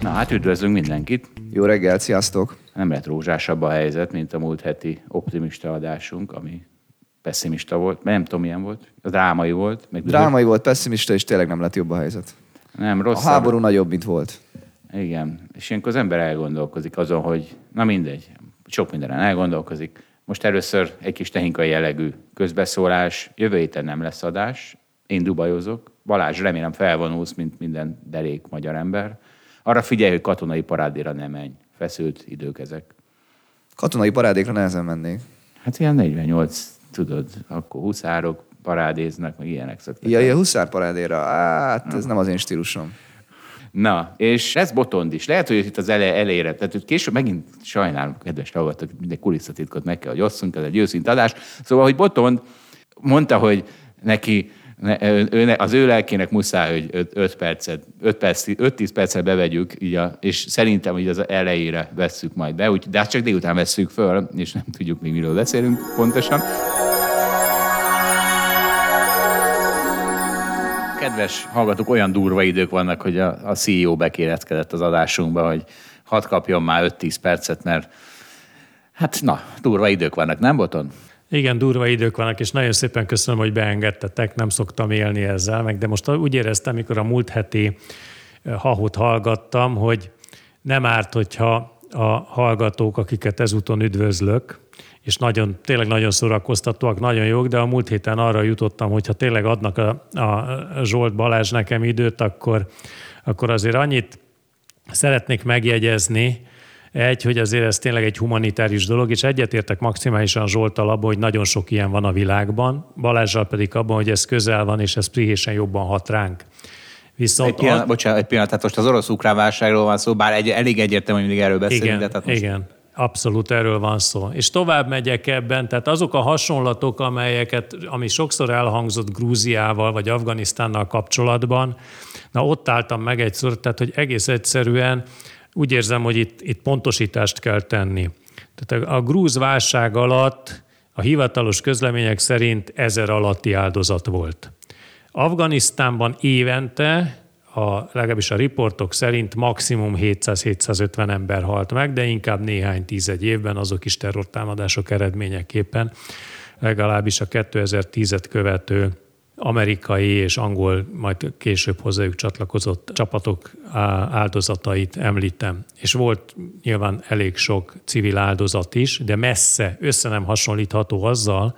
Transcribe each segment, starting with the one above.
Na hát üdvözlünk mindenkit! Jó reggelt, sziasztok! Nem lett rózsásabb a helyzet, mint a múlt heti optimista adásunk, ami pessimista volt, nem tudom milyen volt, az drámai volt. Meg drámai volt, pessimista, és tényleg nem lett jobb a helyzet. Nem, rossz. A háború nagyobb, mint volt. Igen, és ilyenkor az ember elgondolkozik azon, hogy na mindegy, sok mindenen elgondolkozik. Most először egy kis technikai jellegű közbeszólás, jövő héten nem lesz adás, én dubajozok, Balázs, remélem felvonulsz, mint minden derék magyar ember. Arra figyelj, hogy katonai parádéra nem menj. Feszült idők ezek. Katonai parádékra nehezen mennék. Hát ilyen 48, tudod, akkor huszárok parádéznek, meg ilyenek szoktak. Ja, ilyen huszár parádéra, hát ez nem az én stílusom. Na, és ez Botond is. Lehet, hogy itt az ele, elére, tehát hogy később megint sajnálom, kedves hallgatók, minden kulisszatitkot meg kell, hogy osszunk, ez egy őszint adás. Szóval, hogy Botond mondta, hogy neki ne, az ő lelkének muszáj, hogy 5 percet, 5 perc, 5-10 percet bevegyük, így a, és szerintem hogy az elejére vesszük majd be, úgy, de hát csak délután vesszük föl, és nem tudjuk még miről beszélünk pontosan. Kedves hallgatók, olyan durva idők vannak, hogy a, a CEO bekéretkedett az adásunkba, hogy hadd kapjon már 5-10 percet, mert hát na, durva idők vannak, nem Boton? Igen, durva idők vannak, és nagyon szépen köszönöm, hogy beengedtetek, nem szoktam élni ezzel, meg de most úgy éreztem, mikor a múlt heti hahut hallgattam, hogy nem árt, hogyha a hallgatók, akiket ezúton üdvözlök, és nagyon, tényleg nagyon szórakoztatóak, nagyon jók, de a múlt héten arra jutottam, hogy ha tényleg adnak a, a Zsolt Balázs nekem időt, akkor, akkor azért annyit szeretnék megjegyezni, egy, hogy azért ez tényleg egy humanitárius dolog, és egyetértek maximálisan Zsoltal abban, hogy nagyon sok ilyen van a világban, Balázsral pedig abban, hogy ez közel van, és ez prihésen jobban hat ránk. Viszont egy pillanat, a... bocsánat, egy pillanat, tehát most az orosz-ukrán válságról van szó, bár egy, elég egyértelmű, hogy mindig erről beszélünk. Igen, de tehát most... igen. Abszolút erről van szó. És tovább megyek ebben, tehát azok a hasonlatok, amelyeket, ami sokszor elhangzott Grúziával vagy Afganisztánnal kapcsolatban, na ott álltam meg egyszer, tehát hogy egész egyszerűen úgy érzem, hogy itt, itt pontosítást kell tenni. Tehát a, grúz válság alatt a hivatalos közlemények szerint ezer alatti áldozat volt. Afganisztánban évente a, legalábbis a riportok szerint maximum 700-750 ember halt meg, de inkább néhány tízegy évben azok is terrortámadások eredményeképpen, legalábbis a 2010-et követő amerikai és angol, majd később hozzájuk csatlakozott csapatok áldozatait említem. És volt nyilván elég sok civil áldozat is, de messze össze nem hasonlítható azzal,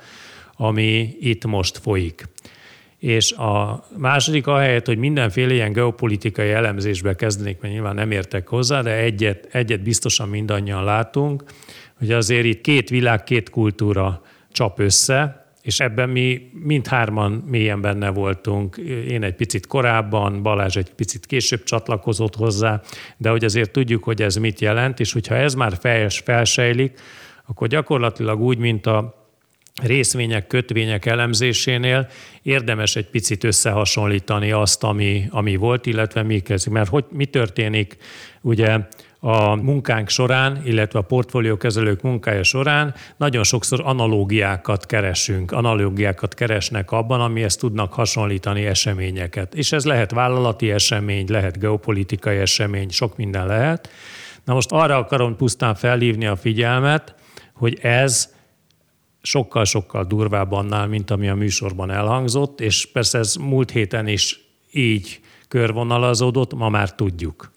ami itt most folyik. És a második ahelyett, hogy mindenféle ilyen geopolitikai elemzésbe kezdenék, mert nyilván nem értek hozzá, de egyet, egyet biztosan mindannyian látunk, hogy azért itt két világ, két kultúra csap össze, és ebben mi mindhárman mélyen benne voltunk. Én egy picit korábban, Balázs egy picit később csatlakozott hozzá, de hogy azért tudjuk, hogy ez mit jelent, és hogyha ez már felsejlik, akkor gyakorlatilag úgy, mint a részvények, kötvények elemzésénél érdemes egy picit összehasonlítani azt, ami, ami volt, illetve mi kezdjük. Mert hogy mi történik ugye a munkánk során, illetve a portfóliókezelők munkája során nagyon sokszor analógiákat keresünk, analógiákat keresnek abban, amihez tudnak hasonlítani eseményeket. És ez lehet vállalati esemény, lehet geopolitikai esemény, sok minden lehet. Na most arra akarom pusztán felhívni a figyelmet, hogy ez sokkal-sokkal durvább annál, mint ami a műsorban elhangzott, és persze ez múlt héten is így körvonalazódott, ma már tudjuk.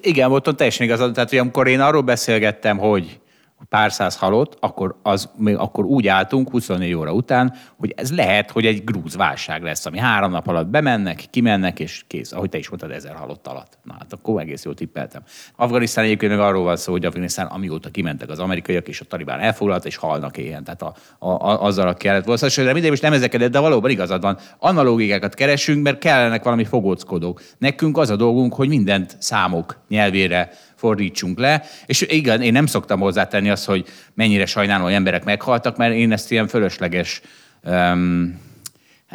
Igen, volt teljesen igazad. Tehát, hogy amikor én arról beszélgettem, hogy pár száz halott, akkor, az, még akkor úgy álltunk 24 óra után, hogy ez lehet, hogy egy grúz válság lesz, ami három nap alatt bemennek, kimennek, és kész. Ahogy te is mondtad, ezer halott alatt. Na hát akkor egész jól tippeltem. Afganisztán egyébként meg arról van szó, hogy Afganisztán amióta kimentek az amerikaiak, és a talibán elfoglalt, és halnak éhen. Tehát a, a, a, azzal a kellett volt. Szóval de mindegy, most nem ezeket, de valóban igazad van. Analógiákat keresünk, mert kellenek valami fogóckodók. Nekünk az a dolgunk, hogy mindent számok nyelvére fordítsunk le. És igen, én nem szoktam hozzátenni azt, hogy mennyire sajnálom, hogy emberek meghaltak, mert én ezt ilyen fölösleges um,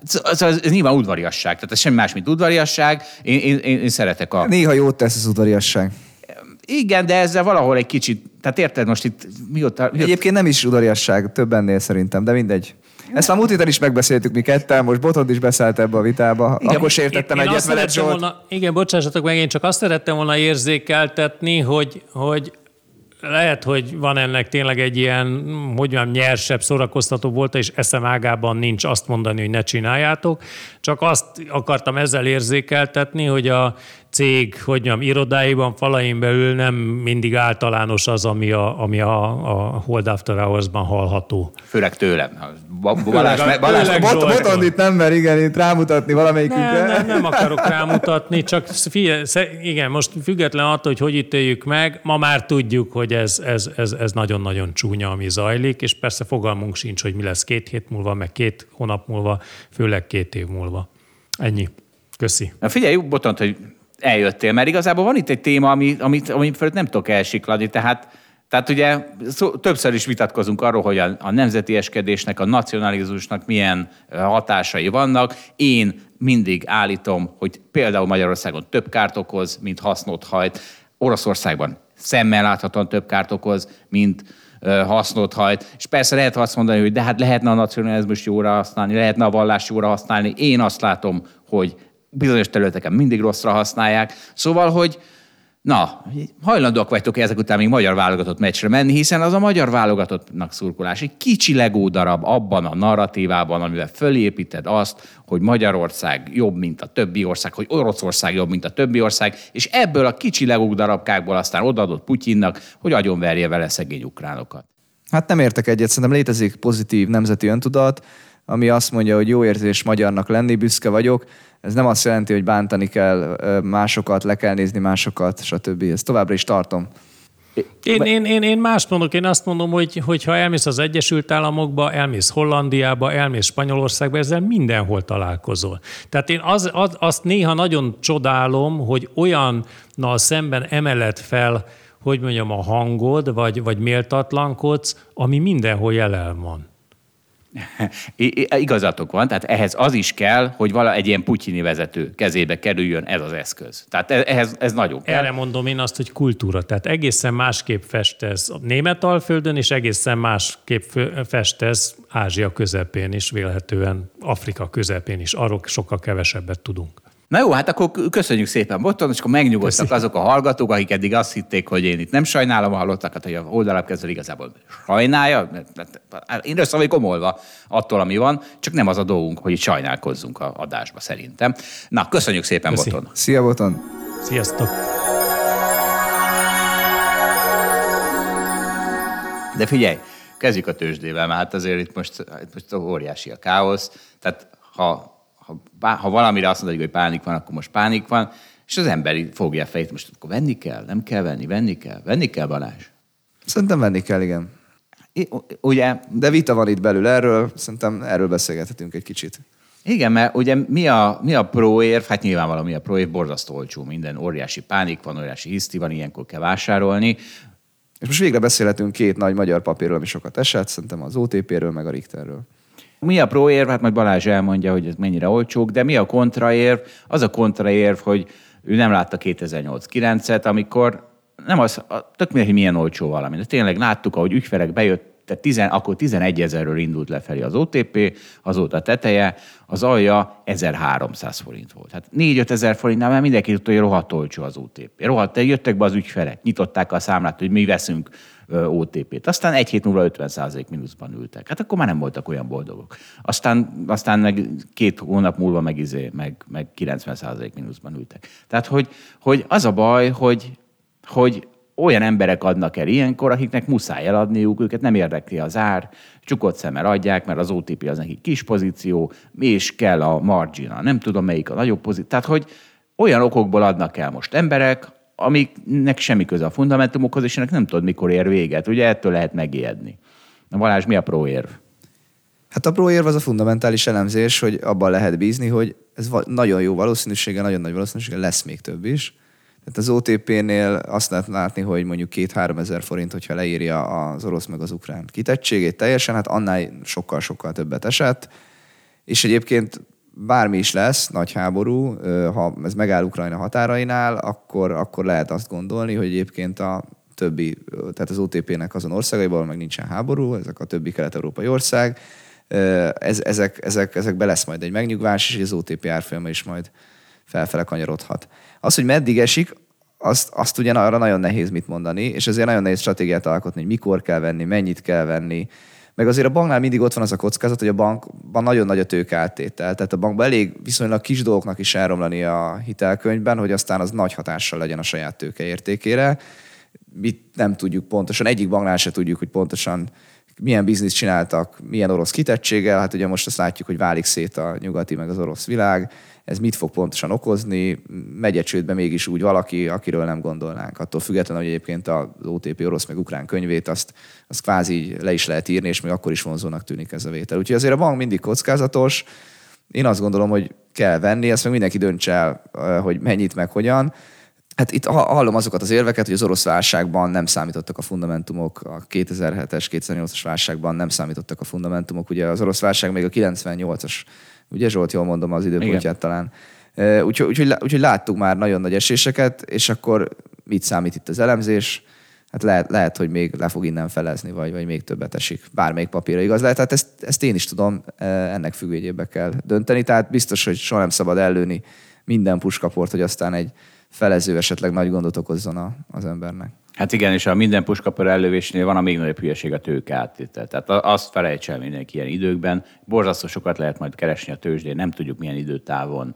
ez, ez, ez nyilván udvariasság, tehát ez semmi más, mint udvariasság. Én, én, én, én szeretek a... Néha jót tesz az udvariasság. Igen, de ezzel valahol egy kicsit, tehát érted most itt mióta... mióta... Egyébként nem is udvariasság, több ennél szerintem, de mindegy. Ezt már múlt héten is megbeszéltük mi ketten, most Botond is beszélt ebbe a vitába. Igen, Akkor sértettem egyet veled, Zsolt. Volna, igen, bocsássatok meg, én csak azt szerettem volna érzékeltetni, hogy, hogy lehet, hogy van ennek tényleg egy ilyen, hogy mondjam, nyersebb, szórakoztató volt, és eszem ágában nincs azt mondani, hogy ne csináljátok. Csak azt akartam ezzel érzékeltetni, hogy a cég, hogy mondjam, irodáiban, falain belül nem mindig általános az, ami a, ami a, a Hold After Hours-ban hallható. Főleg tőlem. Balázs, Balázs, Balázs bot, boton itt nem mer, igen, itt rámutatni valamelyikünkre. Nem, nem, nem akarok rámutatni, csak figyelj, igen, most független attól, hogy hogy ítéljük meg, ma már tudjuk, hogy ez, ez, ez, ez nagyon-nagyon csúnya, ami zajlik, és persze fogalmunk sincs, hogy mi lesz két hét múlva, meg két hónap múlva, főleg két év múlva. Ennyi. Köszi. Na figyelj, Botont, hogy eljöttél, mert igazából van itt egy téma, ami, amit, amit fölött nem tudok elsikladni, tehát tehát ugye szó, többször is vitatkozunk arról, hogy a, a nemzeti eskedésnek, a nacionalizmusnak milyen hatásai vannak. Én mindig állítom, hogy például Magyarországon több kárt okoz, mint hasznot hajt. Oroszországban szemmel láthatóan több kárt okoz, mint hasznot hajt. És persze lehet azt mondani, hogy de hát lehetne a nacionalizmus jóra használni, lehetne a vallás jóra használni. Én azt látom, hogy bizonyos területeken mindig rosszra használják. Szóval, hogy na, hajlandóak vagytok ezek után még magyar válogatott meccsre menni, hiszen az a magyar válogatottnak szurkolás egy kicsi legó darab abban a narratívában, amivel fölépíted azt, hogy Magyarország jobb, mint a többi ország, hogy Oroszország jobb, mint a többi ország, és ebből a kicsi legó darabkákból aztán odaadott Putyinnak, hogy agyonverje vele szegény ukránokat. Hát nem értek egyet, szerintem létezik pozitív nemzeti öntudat, ami azt mondja, hogy jó érzés magyarnak lenni, büszke vagyok. Ez nem azt jelenti, hogy bántani kell másokat, le kell nézni másokat, stb. Ezt továbbra is tartom. Én, én, én, én más mondok, én azt mondom, hogy, hogy ha elmész az Egyesült Államokba, elmész Hollandiába, elmész Spanyolországba, ezzel mindenhol találkozol. Tehát én az, az, azt néha nagyon csodálom, hogy olyannal szemben emelet fel, hogy mondjam, a hangod, vagy, vagy méltatlankodsz, ami mindenhol jelen van. Igazatok van, tehát ehhez az is kell, hogy vala egy ilyen putyini vezető kezébe kerüljön ez az eszköz. Tehát e- ehhez ez nagyon kell. Erre mondom én azt, hogy kultúra. Tehát egészen másképp festez a német alföldön, és egészen másképp festez Ázsia közepén is, vélhetően Afrika közepén is. Arról sokkal kevesebbet tudunk. Na jó, hát akkor köszönjük szépen Botton, és akkor megnyugodtak Köszönjük. azok a hallgatók, akik eddig azt hitték, hogy én itt nem sajnálom a hallottakat, hogy a oldalapkezdő igazából sajnálja. Én össze vagyok komolva attól, ami van, csak nem az a dolgunk, hogy itt sajnálkozzunk a adásba szerintem. Na, köszönjük szépen, Köszi. Botton. Szia, Botton. Sziasztok. De figyelj, kezdjük a tőzsdével, mert hát azért itt most, itt most óriási a káosz. Tehát ha ha, ha valamire azt mondod, hogy pánik van, akkor most pánik van, és az ember fogja a fejét, most akkor venni kell, nem kell venni, venni kell, venni kell Balázs. Szerintem venni kell, igen. I, ugye? De vita van itt belül erről, szerintem erről beszélgethetünk egy kicsit. Igen, mert ugye mi a, mi a proérv? Hát nyilvánvalóan mi a proérv, borzasztó olcsó minden, óriási pánik van, óriási hiszti van, ilyenkor kell vásárolni. És most végre beszélhetünk két nagy magyar papírról, ami sokat esett, szerintem az OTP-ről, meg a Richterről. Mi a proérv? Hát majd Balázs elmondja, hogy ez mennyire olcsók, de mi a kontraérv? Az a kontraérv, hogy ő nem látta 2008-9-et, amikor nem az, tök mindegy, hogy milyen olcsó valami. De tényleg láttuk, ahogy ügyfelek bejött, tehát tizen, akkor 11 ezerről indult lefelé az OTP, azóta teteje, az alja 1300 forint volt. Hát 4-5 ezer forintnál már mindenki tudta, hogy rohadt olcsó az OTP. Rohadt, jöttek be az ügyfelek, nyitották a számlát, hogy mi veszünk OTP-t. Aztán egy hét múlva 50 mínuszban ültek. Hát akkor már nem voltak olyan boldogok. Aztán, aztán meg két hónap múlva meg, izé, meg, meg 90 mínuszban ültek. Tehát, hogy, hogy az a baj, hogy, hogy olyan emberek adnak el ilyenkor, akiknek muszáj eladniuk, őket nem érdekli az ár, csukott szemmel adják, mert az OTP az neki kis pozíció, és kell a margina, nem tudom melyik a nagyobb pozíció. Tehát, hogy olyan okokból adnak el most emberek, amiknek semmi köze a fundamentumokhoz, és ennek nem tudod, mikor ér véget. Ugye ettől lehet megijedni. Na Balázs, mi a pro-érv? Hát a pro-érv az a fundamentális elemzés, hogy abban lehet bízni, hogy ez nagyon jó valószínűsége, nagyon nagy valószínűsége lesz még több is. Tehát az OTP-nél azt lehet látni, hogy mondjuk két-három ezer forint, hogyha leírja az orosz meg az ukrán kitettségét teljesen, hát annál sokkal-sokkal többet esett. És egyébként bármi is lesz, nagy háború, ha ez megáll Ukrajna határainál, akkor, akkor lehet azt gondolni, hogy egyébként a többi, tehát az OTP-nek azon országaiból meg nincsen háború, ezek a többi kelet-európai ország, ez, ezek, ezek, ezekbe lesz majd egy megnyugvás, és az OTP árfolyama is majd felfele kanyarodhat. Az, hogy meddig esik, azt, azt ugyan arra nagyon nehéz mit mondani, és ezért nagyon nehéz stratégiát alkotni, hogy mikor kell venni, mennyit kell venni, meg azért a banknál mindig ott van az a kockázat, hogy a bankban nagyon nagy a tőkeáttétel. Tehát a bankban elég viszonylag kis dolgoknak is elromlani a hitelkönyvben, hogy aztán az nagy hatással legyen a saját tőke értékére. Mit nem tudjuk pontosan, egyik banknál se tudjuk, hogy pontosan milyen bizniszt csináltak, milyen orosz kitettséggel. Hát ugye most azt látjuk, hogy válik szét a nyugati meg az orosz világ ez mit fog pontosan okozni, megy csődbe mégis úgy valaki, akiről nem gondolnánk. Attól függetlenül, hogy egyébként az OTP orosz meg ukrán könyvét azt, azt kvázi le is lehet írni, és még akkor is vonzónak tűnik ez a vétel. Úgyhogy azért a bank mindig kockázatos. Én azt gondolom, hogy kell venni, ezt meg mindenki döntse el, hogy mennyit, meg hogyan. Hát itt hallom azokat az érveket, hogy az orosz válságban nem számítottak a fundamentumok, a 2007-es, 2008-as válságban nem számítottak a fundamentumok. Ugye az orosz válság még a 98-as Ugye Zsolt, jól mondom az időpontját Igen. talán. Úgyhogy, úgyhogy, úgyhogy láttuk már nagyon nagy eséseket, és akkor mit számít itt az elemzés? Hát lehet, lehet hogy még le fog innen felezni, vagy, vagy még többet esik. Bármelyik papírra igaz lehet. Tehát ezt, ezt én is tudom, ennek függvényébe kell dönteni. Tehát biztos, hogy soha nem szabad ellőni minden puskaport, hogy aztán egy felező esetleg nagy gondot okozzon a, az embernek. Hát igen, és a minden puskapör ellövésnél van a még nagyobb hülyeség a tőke áttétel. Tehát azt felejts el mindenki ilyen időkben. Borzasztó sokat lehet majd keresni a tőzsdén, nem tudjuk milyen időtávon,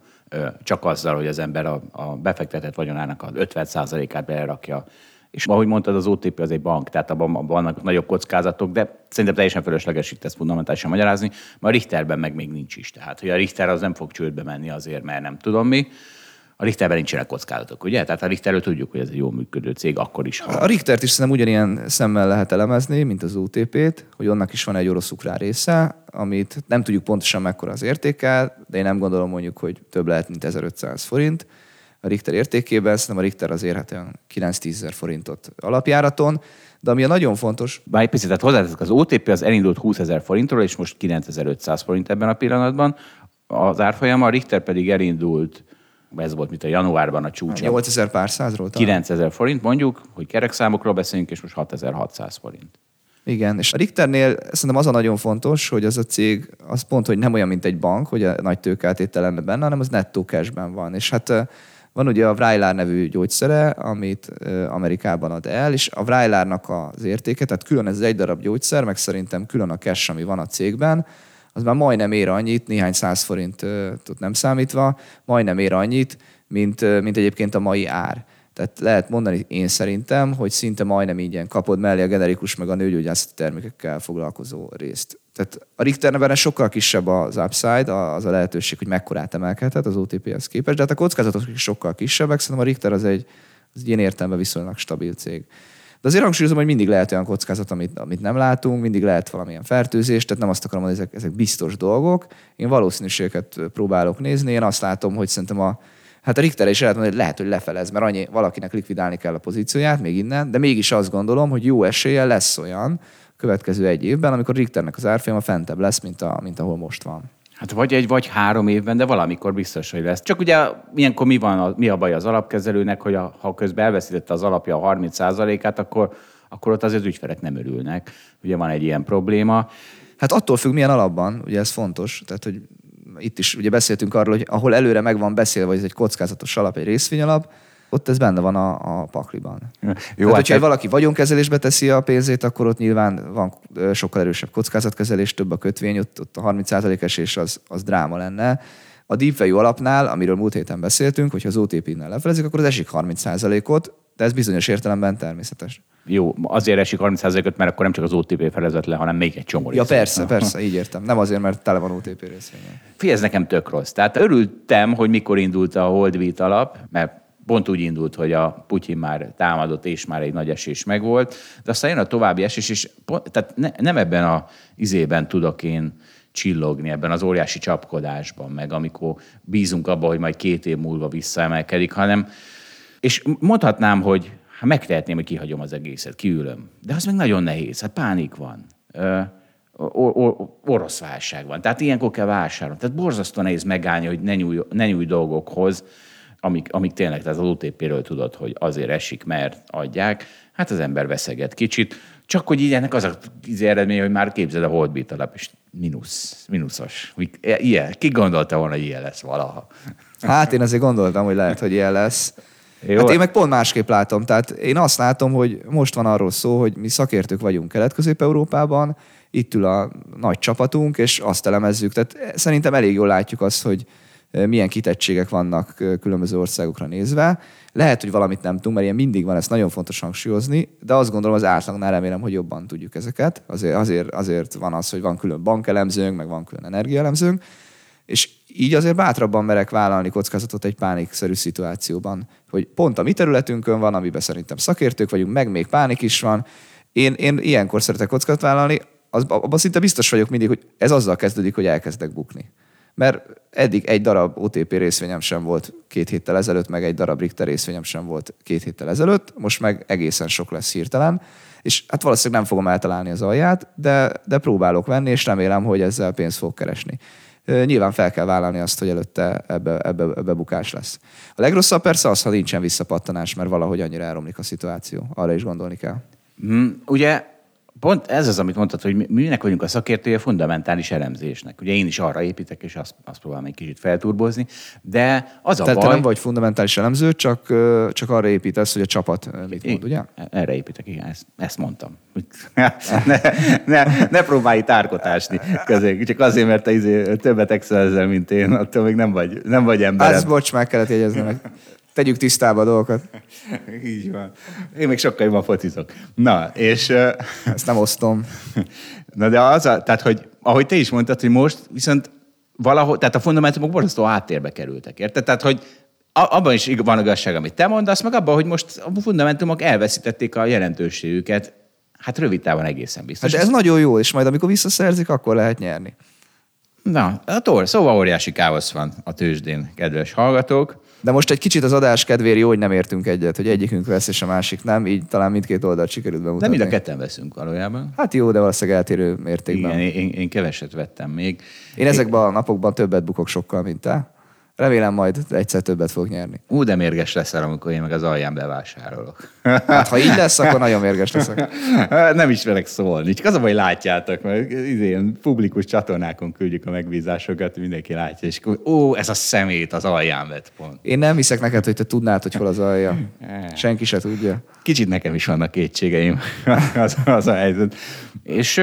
csak azzal, hogy az ember a, a befektetett vagyonának az 50%-át belerakja. És ahogy mondtad, az OTP az egy bank, tehát abban vannak nagyobb kockázatok, de szerintem teljesen fölösleges itt ezt fundamentálisan magyarázni, mert a Richterben meg még nincs is. Tehát, hogy a Richter az nem fog csődbe menni azért, mert nem tudom mi a Richterben nincsenek kockázatok, ugye? Tehát a Richterről tudjuk, hogy ez egy jó működő cég, akkor is. Ha... A Richtert is szerintem ugyanilyen szemmel lehet elemezni, mint az OTP-t, hogy annak is van egy orosz-ukrán része, amit nem tudjuk pontosan mekkora az értéke, de én nem gondolom mondjuk, hogy több lehet, mint 1500 forint. A Richter értékében szerintem a Richter az érhet olyan 9-10 ezer forintot alapjáraton, de ami a nagyon fontos... Bár egy picit, tehát hozzáteszek, az OTP az elindult 20 ezer forintról, és most 9500 forint ebben a pillanatban. Az árfolyama, a Richter pedig elindult ez volt, mint a januárban a csúcs. 8000 pár százról? 9000 forint mondjuk, hogy kerekszámokról beszélünk, és most 6600 forint. Igen, és a Richternél szerintem az a nagyon fontos, hogy az a cég az pont, hogy nem olyan, mint egy bank, hogy a nagy tőkeltétel lenne benne, hanem az nettó cashben van. És hát van ugye a Vraylar nevű gyógyszere, amit Amerikában ad el, és a Vraylarnak az értéke, tehát külön ez egy darab gyógyszer, meg szerintem külön a cash, ami van a cégben, az már majdnem ér annyit, néhány száz forintot nem számítva, majdnem ér annyit, mint, mint egyébként a mai ár. Tehát lehet mondani én szerintem, hogy szinte majdnem így kapod mellé a generikus meg a nőgyógyászati termékekkel foglalkozó részt. Tehát a Richter neveren sokkal kisebb az upside, az a lehetőség, hogy mekkorát emelkedhet az OTP-hez képest, de hát a kockázatok is sokkal kisebbek, szerintem a Richter az egy, az egy ilyen értelme viszonylag stabil cég. De azért hangsúlyozom, hogy mindig lehet olyan kockázat, amit, amit nem látunk, mindig lehet valamilyen fertőzés, tehát nem azt akarom, hogy ezek, ezek biztos dolgok. Én valószínűségeket próbálok nézni, én azt látom, hogy szerintem a, Hát a Richter is lehet mondani, hogy lehet, hogy lefelez, mert annyi, valakinek likvidálni kell a pozícióját, még innen, de mégis azt gondolom, hogy jó esélye lesz olyan következő egy évben, amikor Richternek az árfolyama fentebb lesz, mint, a, mint ahol most van. Hát vagy egy, vagy három évben, de valamikor biztos, hogy lesz. Csak ugye ilyenkor mi, van, a, mi a baj az alapkezelőnek, hogy a, ha közben elveszítette az alapja a 30%-át, akkor, akkor ott azért az ügyfelek nem örülnek. Ugye van egy ilyen probléma. Hát attól függ, milyen alapban, ugye ez fontos. Tehát, hogy itt is ugye beszéltünk arról, hogy ahol előre meg van beszélve, hogy ez egy kockázatos alap, egy részvényalap, ott ez benne van a, a pakliban. Jó, Tehát, hát hogyha valaki vagyonkezelésbe teszi a pénzét, akkor ott nyilván van sokkal erősebb kockázatkezelés, több a kötvény, ott, ott a 30% esés az, az dráma lenne. A deep value alapnál, amiről múlt héten beszéltünk, hogyha az OTP-nál lefelezik, akkor az esik 30%-ot, De ez bizonyos értelemben természetes. Jó, azért esik 30%-ot, mert akkor nem csak az OTP felezett le, hanem még egy csomó Ja, persze, persze, így értem. Nem azért, mert tele van OTP részvényen. Figyelj, ez nekem tök rossz. Tehát örültem, hogy mikor indult a Holdvít alap, mert pont úgy indult, hogy a Putyin már támadott, és már egy nagy esés megvolt, de aztán jön a további esés, és pont, tehát ne, nem ebben a izében tudok én csillogni, ebben az óriási csapkodásban, meg amikor bízunk abba, hogy majd két év múlva visszaemelkedik, hanem, és mondhatnám, hogy hát megtehetném, hogy kihagyom az egészet, kiülöm. De az meg nagyon nehéz, hát pánik van. Ö, or- or- orosz válság van. Tehát ilyenkor kell vásárolni. Tehát borzasztó nehéz megállni, hogy ne nyúj, ne nyúj dolgokhoz, amik, amik tényleg, tehát az OTP-ről tudod, hogy azért esik, mert adják. Hát az ember veszeget kicsit. Csak hogy így ennek az a az eredmény, hogy már képzeld a Holdbit alap, és mínusz, mínuszos. Ilyen. Ki gondolta volna, hogy ilyen lesz valaha? Hát én azért gondoltam, hogy lehet, hogy ilyen lesz. Jó. Hát én meg pont másképp látom. Tehát én azt látom, hogy most van arról szó, hogy mi szakértők vagyunk Kelet-Közép-Európában, itt ül a nagy csapatunk, és azt elemezzük. Tehát szerintem elég jól látjuk azt, hogy milyen kitettségek vannak különböző országokra nézve. Lehet, hogy valamit nem tudunk, mert ilyen mindig van, ezt nagyon fontos hangsúlyozni, de azt gondolom az átlagnál remélem, hogy jobban tudjuk ezeket. Azért, azért, azért van az, hogy van külön bankelemzőnk, meg van külön energiaelemzőnk, és így azért bátrabban merek vállalni kockázatot egy pánikszerű szituációban, hogy pont a mi területünkön van, amiben szerintem szakértők vagyunk, meg még pánik is van. Én, én ilyenkor szeretek kockázatot vállalni, az, abban szinte biztos vagyok mindig, hogy ez azzal kezdődik, hogy elkezdek bukni. Mert eddig egy darab OTP részvényem sem volt két héttel ezelőtt, meg egy darab Richter részvényem sem volt két héttel ezelőtt, most meg egészen sok lesz hirtelen, és hát valószínűleg nem fogom eltalálni az alját, de, de próbálok venni, és remélem, hogy ezzel pénzt fog keresni. Nyilván fel kell vállalni azt, hogy előtte ebbe, ebbe, ebbe bukás lesz. A legrosszabb persze az, ha nincsen visszapattanás, mert valahogy annyira elromlik a szituáció. Arra is gondolni kell. Mm, ugye pont ez az, amit mondtad, hogy mi minek vagyunk a szakértője fundamentális elemzésnek. Ugye én is arra építek, és azt, azt próbálom egy kicsit felturbozni, de az a Tehát baj... te nem vagy fundamentális elemző, csak, csak arra építesz, hogy a csapat mit mond, ugye? Erre építek, igen, ezt, ezt mondtam. ne, ne, ne próbálj közé, csak azért, mert te izé, többet excelzel, mint én, attól még nem vagy, nem vagy ember. Ez bocs, meg kellett jegyezni meg. Tegyük tisztába a dolgokat. Így van. Én még sokkal jobban focizok. Na, és... Ezt nem osztom. Na de az a, tehát, hogy ahogy te is mondtad, hogy most viszont valahol, tehát a fundamentumok borzasztó áttérbe kerültek, érted? Tehát, hogy abban is van igazság, amit te mondasz, meg abban, hogy most a fundamentumok elveszítették a jelentőségüket, hát rövid távon egészen biztos. Hát ez nagyon jó, és majd amikor visszaszerzik, akkor lehet nyerni. Na, a tor, szóval óriási káosz van a tőzsdén, kedves hallgatók. De most egy kicsit az adás kedvéért jó, hogy nem értünk egyet, hogy egyikünk vesz és a másik nem, így talán mindkét oldalt sikerült bemutatni. De mind a ketten veszünk valójában. Hát jó, de valószínűleg eltérő mértékben. Igen, én, én keveset vettem még. Én ezekben a napokban többet bukok sokkal, mint te. Remélem majd egyszer többet fog nyerni. Ú, de mérges leszel, amikor én meg az alján bevásárolok. Hát ha így lesz, akkor nagyon mérges leszek. Nem ismerek szólni. Csak az a baj, látjátok, mert ilyen publikus csatornákon küldjük a megbízásokat, mindenki látja, és akkor, ó, ez a szemét az alján vett pont. Én nem hiszek neked, hogy te tudnád, hogy hol az alja. Senki se tudja. Kicsit nekem is vannak kétségeim, az, az a helyzet. És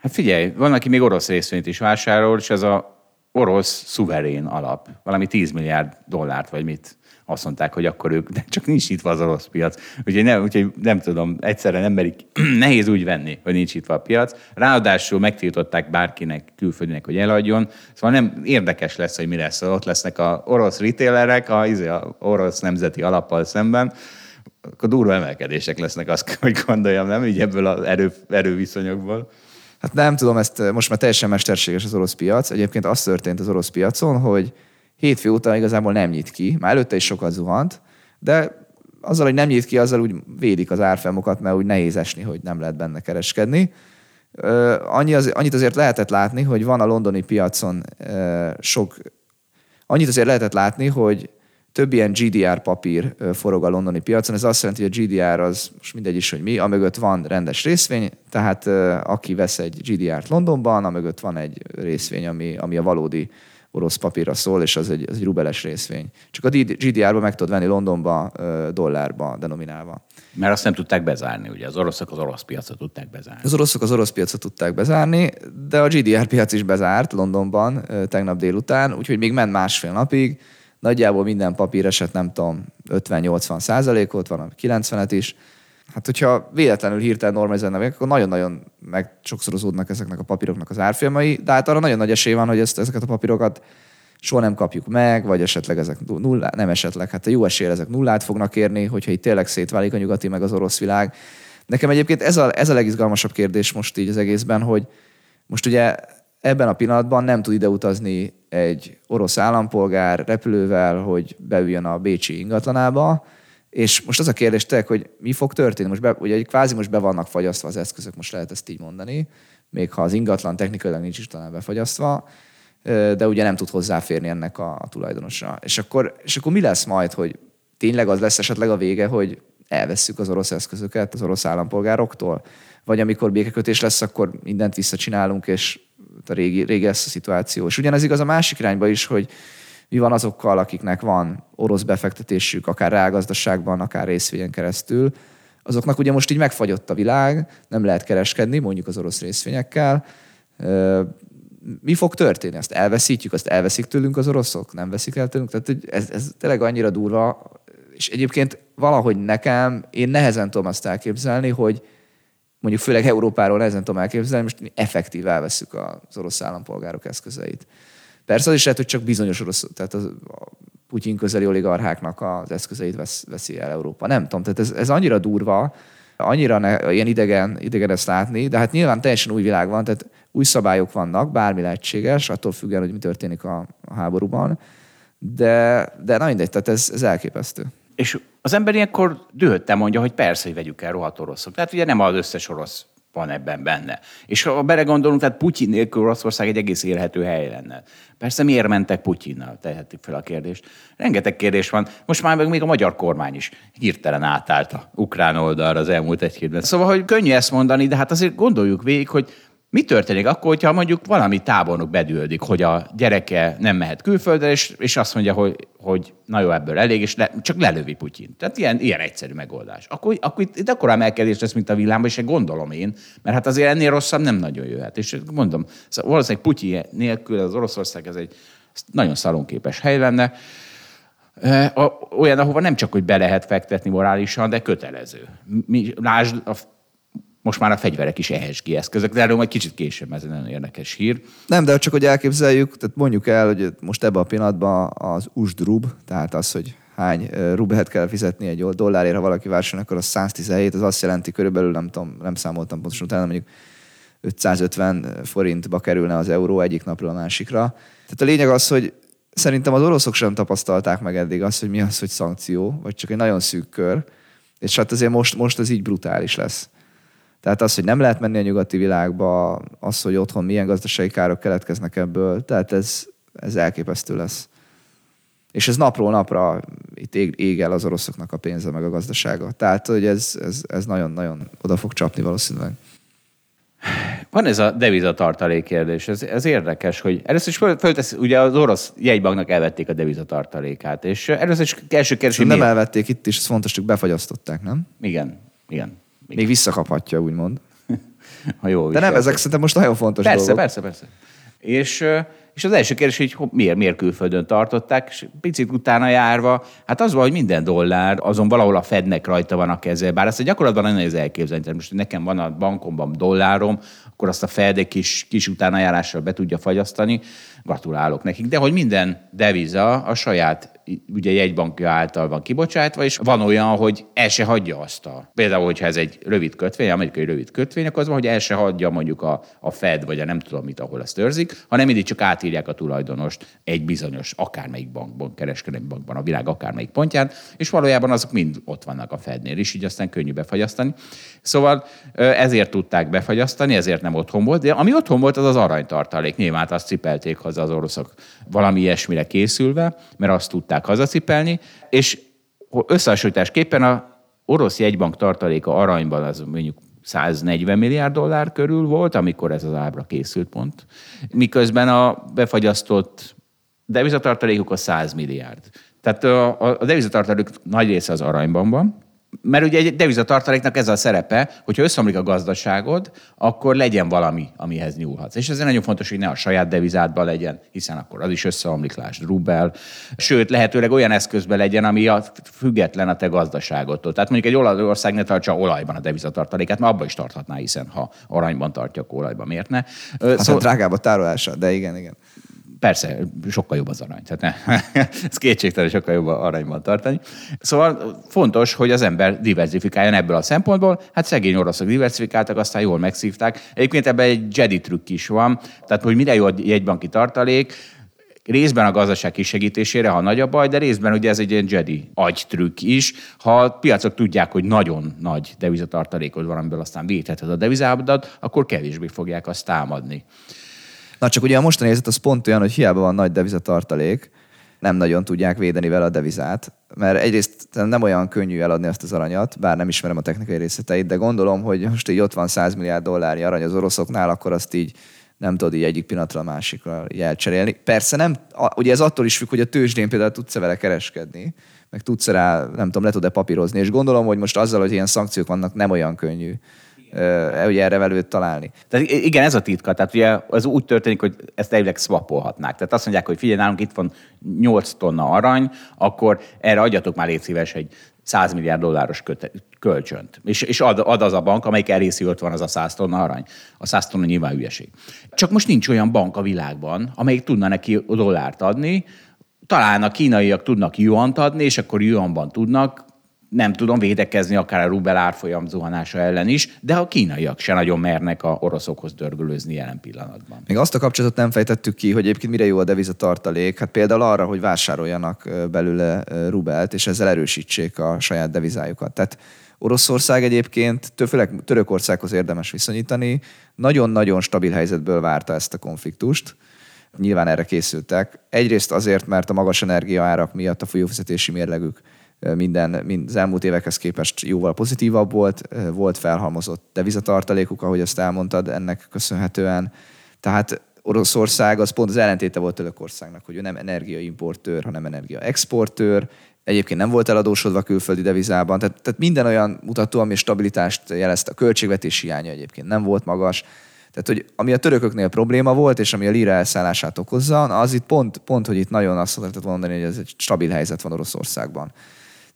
hát figyelj, van, aki még orosz részvényt is vásárol, és ez a orosz szuverén alap, valami 10 milliárd dollárt, vagy mit azt mondták, hogy akkor ők, de csak nincs itt az orosz piac. Úgyhogy nem, úgyhogy nem tudom, egyszerre nem merik, nehéz úgy venni, hogy nincs itt a piac. Ráadásul megtiltották bárkinek, külföldinek, hogy eladjon. Szóval nem érdekes lesz, hogy mi lesz. Ott lesznek a orosz retailerek, a, izé, a orosz nemzeti alappal szemben, akkor durva emelkedések lesznek, azt, hogy gondoljam, nem? Így ebből az erő, erőviszonyokból. Hát nem tudom, ezt most már teljesen mesterséges az orosz piac. Egyébként az történt az orosz piacon, hogy hétfő után igazából nem nyit ki. Már előtte is sokat zuhant, de azzal, hogy nem nyit ki, azzal úgy védik az árfolyamokat, mert úgy nehéz esni, hogy nem lehet benne kereskedni. Annyi az, annyit azért lehetett látni, hogy van a londoni piacon sok... Annyit azért lehetett látni, hogy több ilyen GDR papír forog a londoni piacon. Ez azt jelenti, hogy a GDR az most mindegy is, hogy mi, amögött van rendes részvény, tehát aki vesz egy GDR-t Londonban, amögött van egy részvény, ami, ami a valódi orosz papírra szól, és az egy, az egy rubeles részvény. Csak a GDR-ba meg tudod venni Londonba dollárba denominálva. Mert azt nem tudták bezárni, ugye az oroszok az orosz piacot tudták bezárni. Az oroszok az orosz piacot tudták bezárni, de a GDR piac is bezárt Londonban tegnap délután, úgyhogy még ment másfél napig, nagyjából minden papír eset, nem tudom, 50-80 százalékot, van 90-et is. Hát, hogyha véletlenül hirtelen normalizálnak, akkor nagyon-nagyon meg sokszorozódnak ezeknek a papíroknak az árfolyamai, de hát arra nagyon nagy esély van, hogy ezt, ezeket a papírokat soha nem kapjuk meg, vagy esetleg ezek nullá, nem esetleg, hát a jó esélye ezek nullát fognak érni, hogyha itt tényleg szétválik a nyugati meg az orosz világ. Nekem egyébként ez a, ez a legizgalmasabb kérdés most így az egészben, hogy most ugye ebben a pillanatban nem tud ide utazni egy orosz állampolgár repülővel, hogy beüljön a Bécsi ingatlanába, és most az a kérdés tényleg, hogy mi fog történni? Most be, ugye kvázi most be vannak fagyasztva az eszközök, most lehet ezt így mondani, még ha az ingatlan technikailag nincs is talán befagyasztva, de ugye nem tud hozzáférni ennek a, a tulajdonosa. És akkor, és akkor mi lesz majd, hogy tényleg az lesz esetleg a vége, hogy elvesszük az orosz eszközöket az orosz állampolgároktól? Vagy amikor békekötés lesz, akkor mindent visszacsinálunk, és a régi, régi lesz a szituáció. És ugyanez igaz a másik irányba is, hogy mi van azokkal, akiknek van orosz befektetésük, akár reálgazdaságban, akár részvényen keresztül, azoknak ugye most így megfagyott a világ, nem lehet kereskedni, mondjuk az orosz részvényekkel. Mi fog történni? Azt elveszítjük, azt elveszik tőlünk az oroszok? Nem veszik el tőlünk? Tehát ez, ez tényleg annyira durva, és egyébként valahogy nekem, én nehezen tudom azt elképzelni, hogy mondjuk főleg Európáról nehezen tudom elképzelni, most effektív elveszük az orosz állampolgárok eszközeit. Persze az is lehet, hogy csak bizonyos orosz, tehát az, a Putyin közeli oligarcháknak az eszközeit vesz, veszi el Európa. Nem tudom, tehát ez, ez annyira durva, annyira ne, ilyen idegen, idegen ezt látni, de hát nyilván teljesen új világ van, tehát új szabályok vannak, bármi lehetséges, attól függően, hogy mi történik a, a háborúban, de, de na mindegy, tehát ez, ez elképesztő. És az ember ilyenkor dühötten mondja, hogy persze, hogy vegyük el rohadt oroszok. Tehát ugye nem az összes orosz van ebben benne. És ha belegondolunk, tehát Putyin nélkül Oroszország egy egész élhető hely lenne. Persze miért mentek Putyinnal, tehetik fel a kérdést. Rengeteg kérdés van. Most már meg még a magyar kormány is hirtelen átállt a ukrán oldalra az elmúlt egy hétben. Szóval, hogy könnyű ezt mondani, de hát azért gondoljuk végig, hogy mi történik akkor, hogyha mondjuk valami tábornok bedődik, hogy a gyereke nem mehet külföldre, és, és azt mondja, hogy, hogy na jó, ebből elég, és le, csak lelövi Putyin. Tehát ilyen, ilyen egyszerű megoldás. Akkor, akkor itt, itt akkor emelkedés lesz, mint a villámban, és gondolom én, mert hát azért ennél rosszabb nem nagyon jöhet. És mondom, szóval valószínűleg Putyin nélkül az Oroszország ez egy nagyon szalonképes hely lenne, olyan, ahova nem csak, hogy be lehet fektetni morálisan, de kötelező. Mi, lásd a most már a fegyverek is ESG eszközök, de erről majd kicsit később, ez egy nagyon érdekes hír. Nem, de csak hogy elképzeljük, tehát mondjuk el, hogy most ebben a pillanatban az USD tehát az, hogy hány rubelt kell fizetni egy dollárért, ha valaki vásárol, akkor az 117, az azt jelenti körülbelül, nem tudom, nem számoltam pontosan utána, mondjuk 550 forintba kerülne az euró egyik napról a másikra. Tehát a lényeg az, hogy szerintem az oroszok sem tapasztalták meg eddig azt, hogy mi az, hogy szankció, vagy csak egy nagyon szűk kör, és hát azért most, most ez így brutális lesz. Tehát az, hogy nem lehet menni a nyugati világba, az, hogy otthon milyen gazdasági károk keletkeznek ebből, tehát ez, ez elképesztő lesz. És ez napról napra itt ég, ég el az oroszoknak a pénze, meg a gazdasága. Tehát, hogy ez, ez, ez nagyon-nagyon oda fog csapni valószínűleg. Van ez a devizatartalék kérdés, ez, ez érdekes, hogy először is föl, föltesz, ugye az orosz jegybanknak elvették a devizatartalékát, és először is első kérdés, hogy Nem miért? elvették itt is, ez fontos, hogy befagyasztották, nem? Igen, igen. Még visszakaphatja, úgymond. ha jó De nem, ezek szerintem most nagyon fontos persze, dolgok. Persze, persze, És, és az első kérdés, hogy miért, miért külföldön tartották, és picit utána járva, hát az van, hogy minden dollár, azon valahol a Fednek rajta van a keze, bár ezt a gyakorlatban nagyon nehéz elképzelni. Tehát most nekem van a bankomban dollárom, akkor azt a Fed egy kis, kis utánajárással be tudja fagyasztani, gratulálok nekik. De hogy minden deviza a saját ugye jegybankja által van kibocsátva, és van olyan, hogy el se hagyja azt a... Például, hogyha ez egy rövid kötvény, amerikai rövid kötvény, akkor az van, hogy el se hagyja mondjuk a, a Fed, vagy a nem tudom mit, ahol ezt őrzik, hanem mindig csak átírják a tulajdonost egy bizonyos akármelyik bankban, kereskedelmi bankban, a világ akármelyik pontján, és valójában azok mind ott vannak a Fednél is, így aztán könnyű befagyasztani. Szóval ezért tudták befagyasztani, ezért nem otthon volt, de ami otthon volt, az az aranytartalék. Nyilván azt cipelték haza az oroszok valami ilyesmire készülve, mert azt tudták hazacipelni, és összehasonlításképpen a orosz jegybank tartaléka aranyban az mondjuk 140 milliárd dollár körül volt, amikor ez az ábra készült pont, miközben a befagyasztott devizatartalékuk a 100 milliárd. Tehát a, a devizatartalék nagy része az aranyban van, mert ugye egy devizatartaléknak ez a szerepe, hogyha összeomlik a gazdaságod, akkor legyen valami, amihez nyúlhatsz. És ez nagyon fontos, hogy ne a saját devizádban legyen, hiszen akkor az is összeomlik, lásd rubel. Sőt, lehetőleg olyan eszközben legyen, ami a független a te gazdaságodtól. Tehát mondjuk egy ország ne tartsa olajban a devizatartalékát, mert abban is tarthatná, hiszen ha aranyban tartja, akkor olajban miért ne? Hát szóval... drágább a tárolása, de igen, igen. Persze, sokkal jobb az arany. Tehát ne, ez kétségtelen, sokkal jobb aranyban tartani. Szóval fontos, hogy az ember diversifikáljon ebből a szempontból. Hát szegény oroszok diversifikáltak, aztán jól megszívták. Egyébként ebben egy Jedi trükk is van. Tehát, hogy mire jó egy jegybanki tartalék, részben a gazdaság kisegítésére, ha nagy a baj, de részben ugye ez egy ilyen Jedi agytrükk is. Ha a piacok tudják, hogy nagyon nagy devizatartalékod van, amiből aztán védheted a devizádat, akkor kevésbé fogják azt támadni. Na csak ugye a mostani helyzet az pont olyan, hogy hiába van nagy devizatartalék, nem nagyon tudják védeni vele a devizát, mert egyrészt nem olyan könnyű eladni azt az aranyat, bár nem ismerem a technikai részleteit, de gondolom, hogy most így ott van 100 milliárd dollárnyi arany az oroszoknál, akkor azt így nem tudod így egyik pillanatra a másikra elcserélni. Persze nem, ugye ez attól is függ, hogy a tőzsdén például tudsz-e vele kereskedni, meg tudsz rá, nem tudom, le tud-e papírozni, és gondolom, hogy most azzal, hogy ilyen szankciók vannak, nem olyan könnyű ugye erre velőt találni. Tehát igen, ez a titka. Tehát ugye az úgy történik, hogy ezt elvileg swapolhatnák. Tehát azt mondják, hogy figyelj, nálunk itt van 8 tonna arany, akkor erre adjatok már légy szíves egy 100 milliárd dolláros köte, kölcsönt. És, és ad, ad, az a bank, amelyik elrészi, ott van az a 100 tonna arany. A 100 tonna nyilván hülyeség. Csak most nincs olyan bank a világban, amelyik tudna neki dollárt adni, talán a kínaiak tudnak juant adni, és akkor juanban tudnak nem tudom védekezni akár a rubel árfolyam zuhanása ellen is, de a kínaiak se nagyon mernek a oroszokhoz dörgölőzni jelen pillanatban. Még azt a kapcsolatot nem fejtettük ki, hogy egyébként mire jó a deviza tartalék. Hát például arra, hogy vásároljanak belőle rubelt, és ezzel erősítsék a saját devizájukat. Tehát Oroszország egyébként, főleg Törökországhoz érdemes viszonyítani, nagyon-nagyon stabil helyzetből várta ezt a konfliktust. Nyilván erre készültek. Egyrészt azért, mert a magas energiaárak miatt a folyófizetési mérlegük minden, mind az elmúlt évekhez képest jóval pozitívabb volt, volt felhalmozott devizatartalékuk, ahogy azt elmondtad, ennek köszönhetően. Tehát Oroszország az pont az ellentéte volt Törökországnak, hogy ő nem energiaimportőr, hanem energiaexportőr, egyébként nem volt eladósodva külföldi devizában, tehát, tehát minden olyan mutató, ami stabilitást jelezte, a költségvetési hiánya egyébként nem volt magas, tehát, hogy ami a törököknél probléma volt, és ami a lira elszállását okozza, az itt pont, pont hogy itt nagyon azt lehetett mondani, hogy ez egy stabil helyzet van Oroszországban.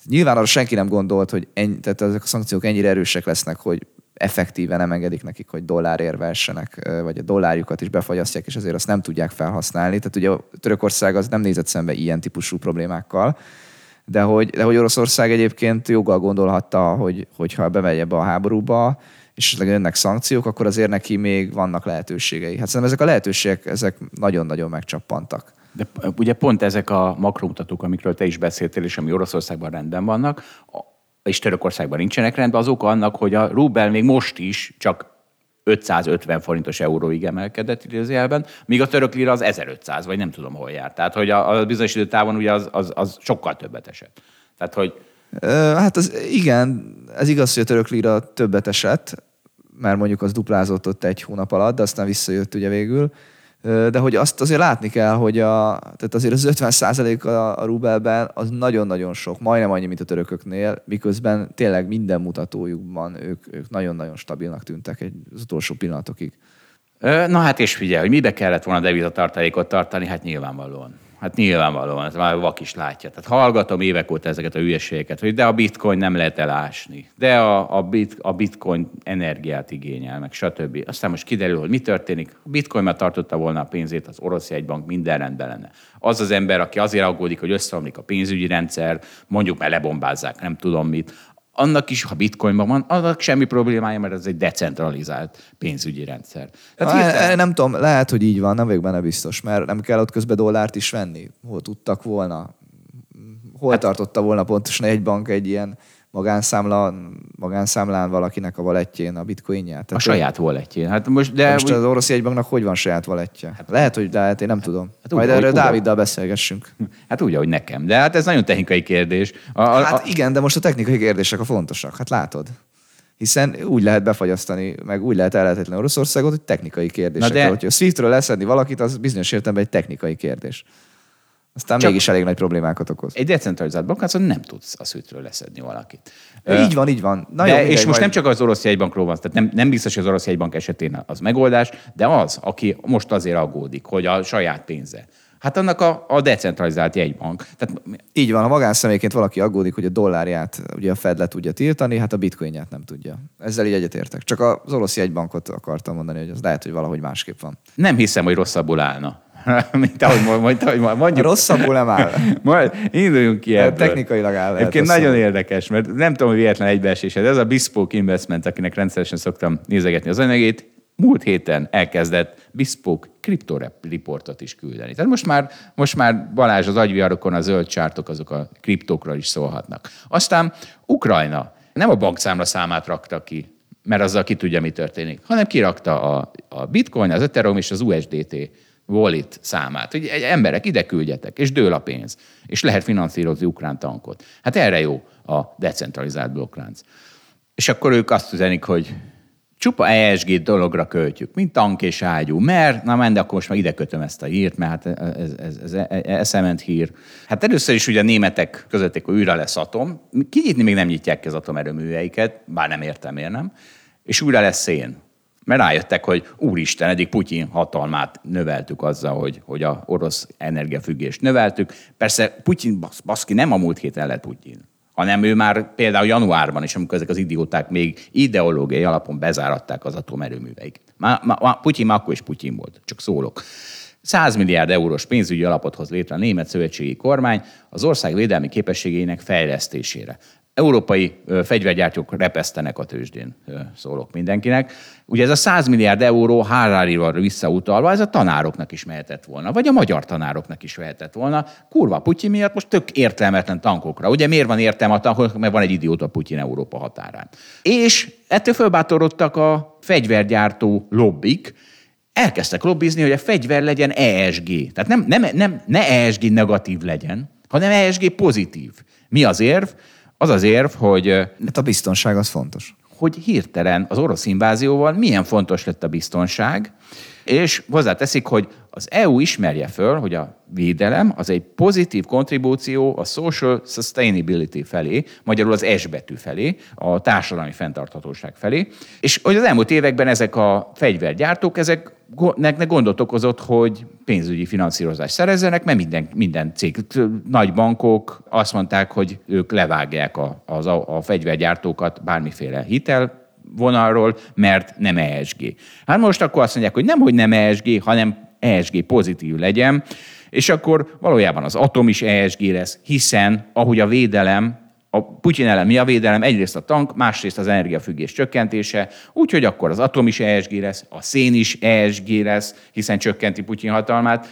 Nyilván arra senki nem gondolt, hogy ennyi, tehát ezek a szankciók ennyire erősek lesznek, hogy effektíven nem engedik nekik, hogy dollárért versenek, vagy a dollárjukat is befagyasztják, és azért azt nem tudják felhasználni. Tehát ugye a Törökország az nem nézett szembe ilyen típusú problémákkal, de hogy, de hogy Oroszország egyébként joggal gondolhatta, hogy, hogyha bemegy ebbe a háborúba, és esetleg jönnek szankciók, akkor azért neki még vannak lehetőségei. Hát szerintem ezek a lehetőségek, ezek nagyon-nagyon megcsappantak. De ugye pont ezek a makromutatók, amikről te is beszéltél, és ami Oroszországban rendben vannak, és Törökországban nincsenek rendben, az oka annak, hogy a rubel még most is csak 550 forintos euróig emelkedett idézőjelben, míg a török lira az 1500, vagy nem tudom hol jár. Tehát, hogy a, a bizonyos időtávon ugye az, az, az sokkal többet esett. Tehát, hogy... Hát az igen, ez igaz, hogy a török lira többet esett, mert mondjuk az duplázott ott egy hónap alatt, de aztán visszajött ugye végül de hogy azt azért látni kell, hogy a, tehát azért az 50 a, a rubelben az nagyon-nagyon sok, majdnem annyi, mint a törököknél, miközben tényleg minden mutatójukban ők, ők nagyon-nagyon stabilnak tűntek egy, az utolsó pillanatokig. Na hát és figyelj, hogy mibe kellett volna devizatartalékot tartani, hát nyilvánvalóan Hát nyilvánvalóan, ez már vak is látja. Tehát hallgatom évek óta ezeket a hülyeségeket, hogy de a bitcoin nem lehet elásni, de a, a, bit, a bitcoin energiát igényel, meg stb. Aztán most kiderül, hogy mi történik. A bitcoin már tartotta volna a pénzét, az orosz jegybank minden rendben lenne. Az az ember, aki azért aggódik, hogy összeomlik a pénzügyi rendszer, mondjuk mert lebombázzák, nem tudom mit, annak is, ha bitcoinban van, annak semmi problémája, mert ez egy decentralizált pénzügyi rendszer. Tehát Na, hirtelen... Nem tudom, lehet, hogy így van, nem vagyok benne biztos, mert nem kell ott közben dollárt is venni. Hol tudtak volna? Hol hát, tartotta volna pontosan egy bank egy ilyen magánszámla, magánszámlán valakinek a valettjén a bitcoinját. Tehát a saját valettjén. Hát most, de, most az orosz jegybanknak hogy van saját valettje? Hát, lehet, hogy de hát én nem tudom. Hát Majd erről Dáviddal beszélgessünk. Hát úgy, ahogy nekem. De hát ez nagyon technikai kérdés. A, a, hát a... igen, de most a technikai kérdések a fontosak. Hát látod. Hiszen úgy lehet befagyasztani, meg úgy lehet ellehetetlen Oroszországot, hogy technikai kérdések. De... Hogyha Swiftről leszedni valakit, az bizonyos értelemben egy technikai kérdés. Aztán Csak- mégis elég nagy problémákat okoz. Egy decentralizált bankházzon nem tudsz a szűtről leszedni valakit. Így van, így van. Na de, jó, és most majd- nem csak az orosz jegybankról van, tehát nem, nem biztos, hogy az orosz jegybank esetén az megoldás, de az, aki most azért aggódik, hogy a saját pénze. Hát annak a, a decentralizált jegybank. Tehát Így van, ha magánszemélyként valaki aggódik, hogy a dollárját ugye a Fed le tudja tiltani, hát a bitcoinját nem tudja. Ezzel így egyetértek. Csak az orosz jegybankot akartam mondani, hogy az lehet, hogy valahogy másképp van. nem hiszem, hogy rosszabbul állna. Mint ahogy mo- mondta, hogy mondjuk. Rosszabbul nem áll. Majd induljunk ki ebből. technikailag áll, lehet Egyébként nagyon érdekes, mert nem tudom, hogy véletlen egybeesés. Ez a Bespoke Investment, akinek rendszeresen szoktam nézegetni az anyagét, múlt héten elkezdett Bespoke kriptoreportot is küldeni. Tehát most már, most már Balázs az agyviarokon a zöld csártok azok a kriptókról is szólhatnak. Aztán Ukrajna nem a bankszámla számát rakta ki, mert azzal ki tudja, mi történik, hanem kirakta a, a bitcoin, az Ethereum és az USDT wallet számát. Hogy emberek ide küldjetek, és dől a pénz, és lehet finanszírozni ukrán tankot. Hát erre jó a decentralizált blokklánc. És akkor ők azt üzenik, hogy csupa ESG dologra költjük, mint tank és ágyú, mert, na menj, de akkor most már ide kötöm ezt a hírt, mert hát ez, ez, ez, ez eszement hír. Hát először is ugye a németek közötték, hogy újra lesz atom. Kinyitni még nem nyitják ki az atomerőműveiket, bár nem értem, miért nem. És újra lesz szén. Mert rájöttek, hogy úristen, eddig Putyin hatalmát növeltük azzal, hogy, hogy a orosz energiafüggést növeltük. Persze Putyin, basz, baszki, nem a múlt héten lett Putyin, hanem ő már például januárban is, amikor ezek az idióták még ideológiai alapon bezáratták az atomerőműveiket. Má, má, má, Putyin már akkor is Putyin volt, csak szólok. 100 milliárd eurós pénzügyi alapot hoz létre a német szövetségi kormány az ország védelmi képességeinek fejlesztésére. Európai fegyvergyártók repesztenek a tőzsdén, szólok mindenkinek. Ugye ez a 100 milliárd euró Harari-val visszautalva, ez a tanároknak is mehetett volna, vagy a magyar tanároknak is mehetett volna. Kurva Putyin miatt most tök értelmetlen tankokra. Ugye miért van értelme a tankoknak, mert van egy idióta Putyin Európa határán. És ettől fölbátorodtak a fegyvergyártó lobbik, elkezdtek lobbizni, hogy a fegyver legyen ESG. Tehát nem, nem, nem, ne ESG negatív legyen, hanem ESG pozitív. Mi az érv? Az az érv, hogy Hát a biztonság az fontos. hogy hirtelen az orosz invázióval milyen fontos lett a biztonság, és hozzáteszik, hogy az EU ismerje föl, hogy a védelem az egy pozitív kontribúció a social sustainability felé, magyarul az S betű felé, a társadalmi fenntarthatóság felé, és hogy az elmúlt években ezek a fegyvergyártók, ezek neknek gondot okozott, hogy pénzügyi finanszírozást szerezzenek, mert minden, minden cég, nagy bankok azt mondták, hogy ők levágják a, az, a, a fegyvergyártókat bármiféle hitel vonalról, mert nem ESG. Hát most akkor azt mondják, hogy nem, hogy nem ESG, hanem ESG pozitív legyen, és akkor valójában az atom is ESG lesz, hiszen ahogy a védelem, a Putyin ellen mi a védelem? Egyrészt a tank, másrészt az energiafüggés csökkentése, úgyhogy akkor az atom is ESG lesz, a szén is ESG lesz, hiszen csökkenti Putyin hatalmát.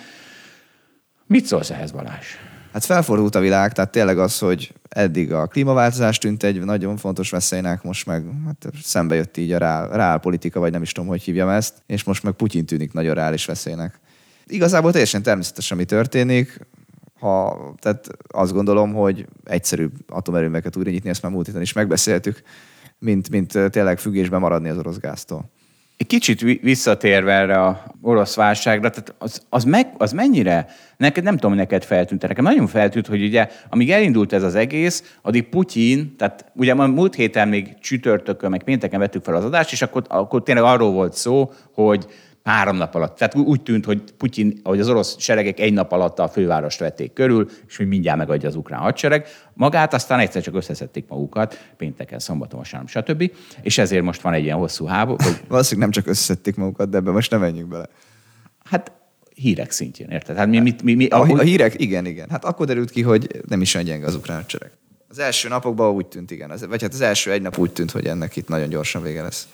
Mit szólsz ehhez, Balázs? Hát felfordult a világ, tehát tényleg az, hogy eddig a klímaváltozás tűnt egy nagyon fontos veszélynek, most meg hát szembe jött így a reál, politika, vagy nem is tudom, hogy hívjam ezt, és most meg Putyin tűnik nagyon reális veszélynek. Igazából teljesen természetes, ami történik, ha, tehát azt gondolom, hogy egyszerűbb atomerőműveket újra nyitni, ezt már múlt héten is megbeszéltük, mint, mint tényleg függésben maradni az orosz gáztól. Egy kicsit vi- visszatérve erre a orosz válságra, tehát az, az, meg, az mennyire, neked nem tudom, neked feltűnt, de nekem nagyon feltűnt, hogy ugye, amíg elindult ez az egész, addig Putyin, tehát ugye ma múlt héten még csütörtökön, meg pénteken vettük fel az adást, és akkor, akkor tényleg arról volt szó, hogy három nap alatt. Tehát úgy tűnt, hogy Putyin, hogy az orosz seregek egy nap alatt a fővárost vették körül, és hogy mindjárt megadja az ukrán hadsereg. Magát aztán egyszer csak összeszedték magukat, pénteken, szombaton, vasárnap, stb. És ezért most van egy ilyen hosszú háború, hogy Valószínűleg nem csak összeszedték magukat, de ebbe most nem menjünk bele. Hát hírek szintjén, érted? Hát mi, mi, mi, mi A, ahogy, a hírek, igen, igen. Hát akkor derült ki, hogy nem is olyan gyenge az ukrán hadsereg. Az első napokban úgy tűnt, igen. Az, vagy hát az első egy nap úgy tűnt, hogy ennek itt nagyon gyorsan vége lesz.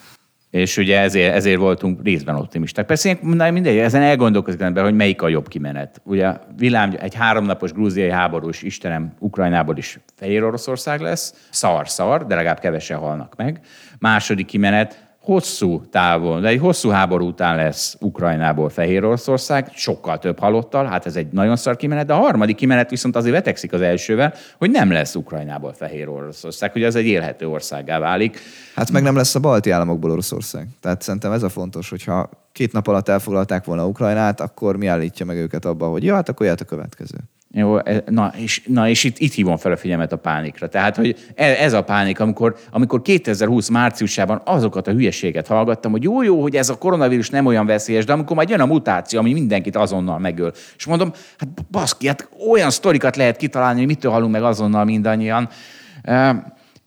És ugye ezért, ezért voltunk részben optimisták. Persze mindegy, ezen elgondolkozik ember, hogy melyik a jobb kimenet. Ugye vilám, egy háromnapos grúziai háborús, Istenem, Ukrajnából is Fehér Oroszország lesz, szar-szar, de legalább kevesen halnak meg. Második kimenet, hosszú távon, de egy hosszú háború után lesz Ukrajnából Fehér Oroszország, sokkal több halottal, hát ez egy nagyon szar kimenet, de a harmadik kimenet viszont azért vetekszik az elsővel, hogy nem lesz Ukrajnából Fehér Oroszország, hogy ez egy élhető országá válik. Hát meg nem lesz a balti államokból Oroszország. Tehát szerintem ez a fontos, hogyha két nap alatt elfoglalták volna Ukrajnát, akkor mi állítja meg őket abba, hogy ja, hát akkor jöhet a következő. Jó, e- na és, na és itt, itt hívom fel a figyelmet a pánikra. Tehát, hogy e- ez a pánik, amikor, amikor 2020 márciusában azokat a hülyeséget hallgattam, hogy jó, jó, hogy ez a koronavírus nem olyan veszélyes, de amikor majd jön a mutáció, ami mindenkit azonnal megöl. És mondom, hát baszki, hát olyan sztorikat lehet kitalálni, hogy mitől halunk meg azonnal mindannyian.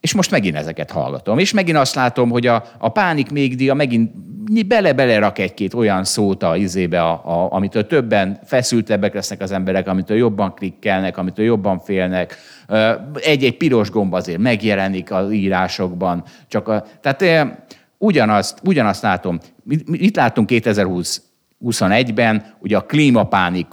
És most megint ezeket hallgatom. És megint azt látom, hogy a, a pánik mégdia megint bele-bele rak egy-két olyan szót a izébe, a, a, amitől többen feszültebbek lesznek az emberek, amitől jobban klikkelnek, amitől jobban félnek. Egy-egy piros gomb azért megjelenik az írásokban. Csak a, tehát ugyanazt, ugyanazt látom. Itt látunk 2020 21-ben ugye a klímapánik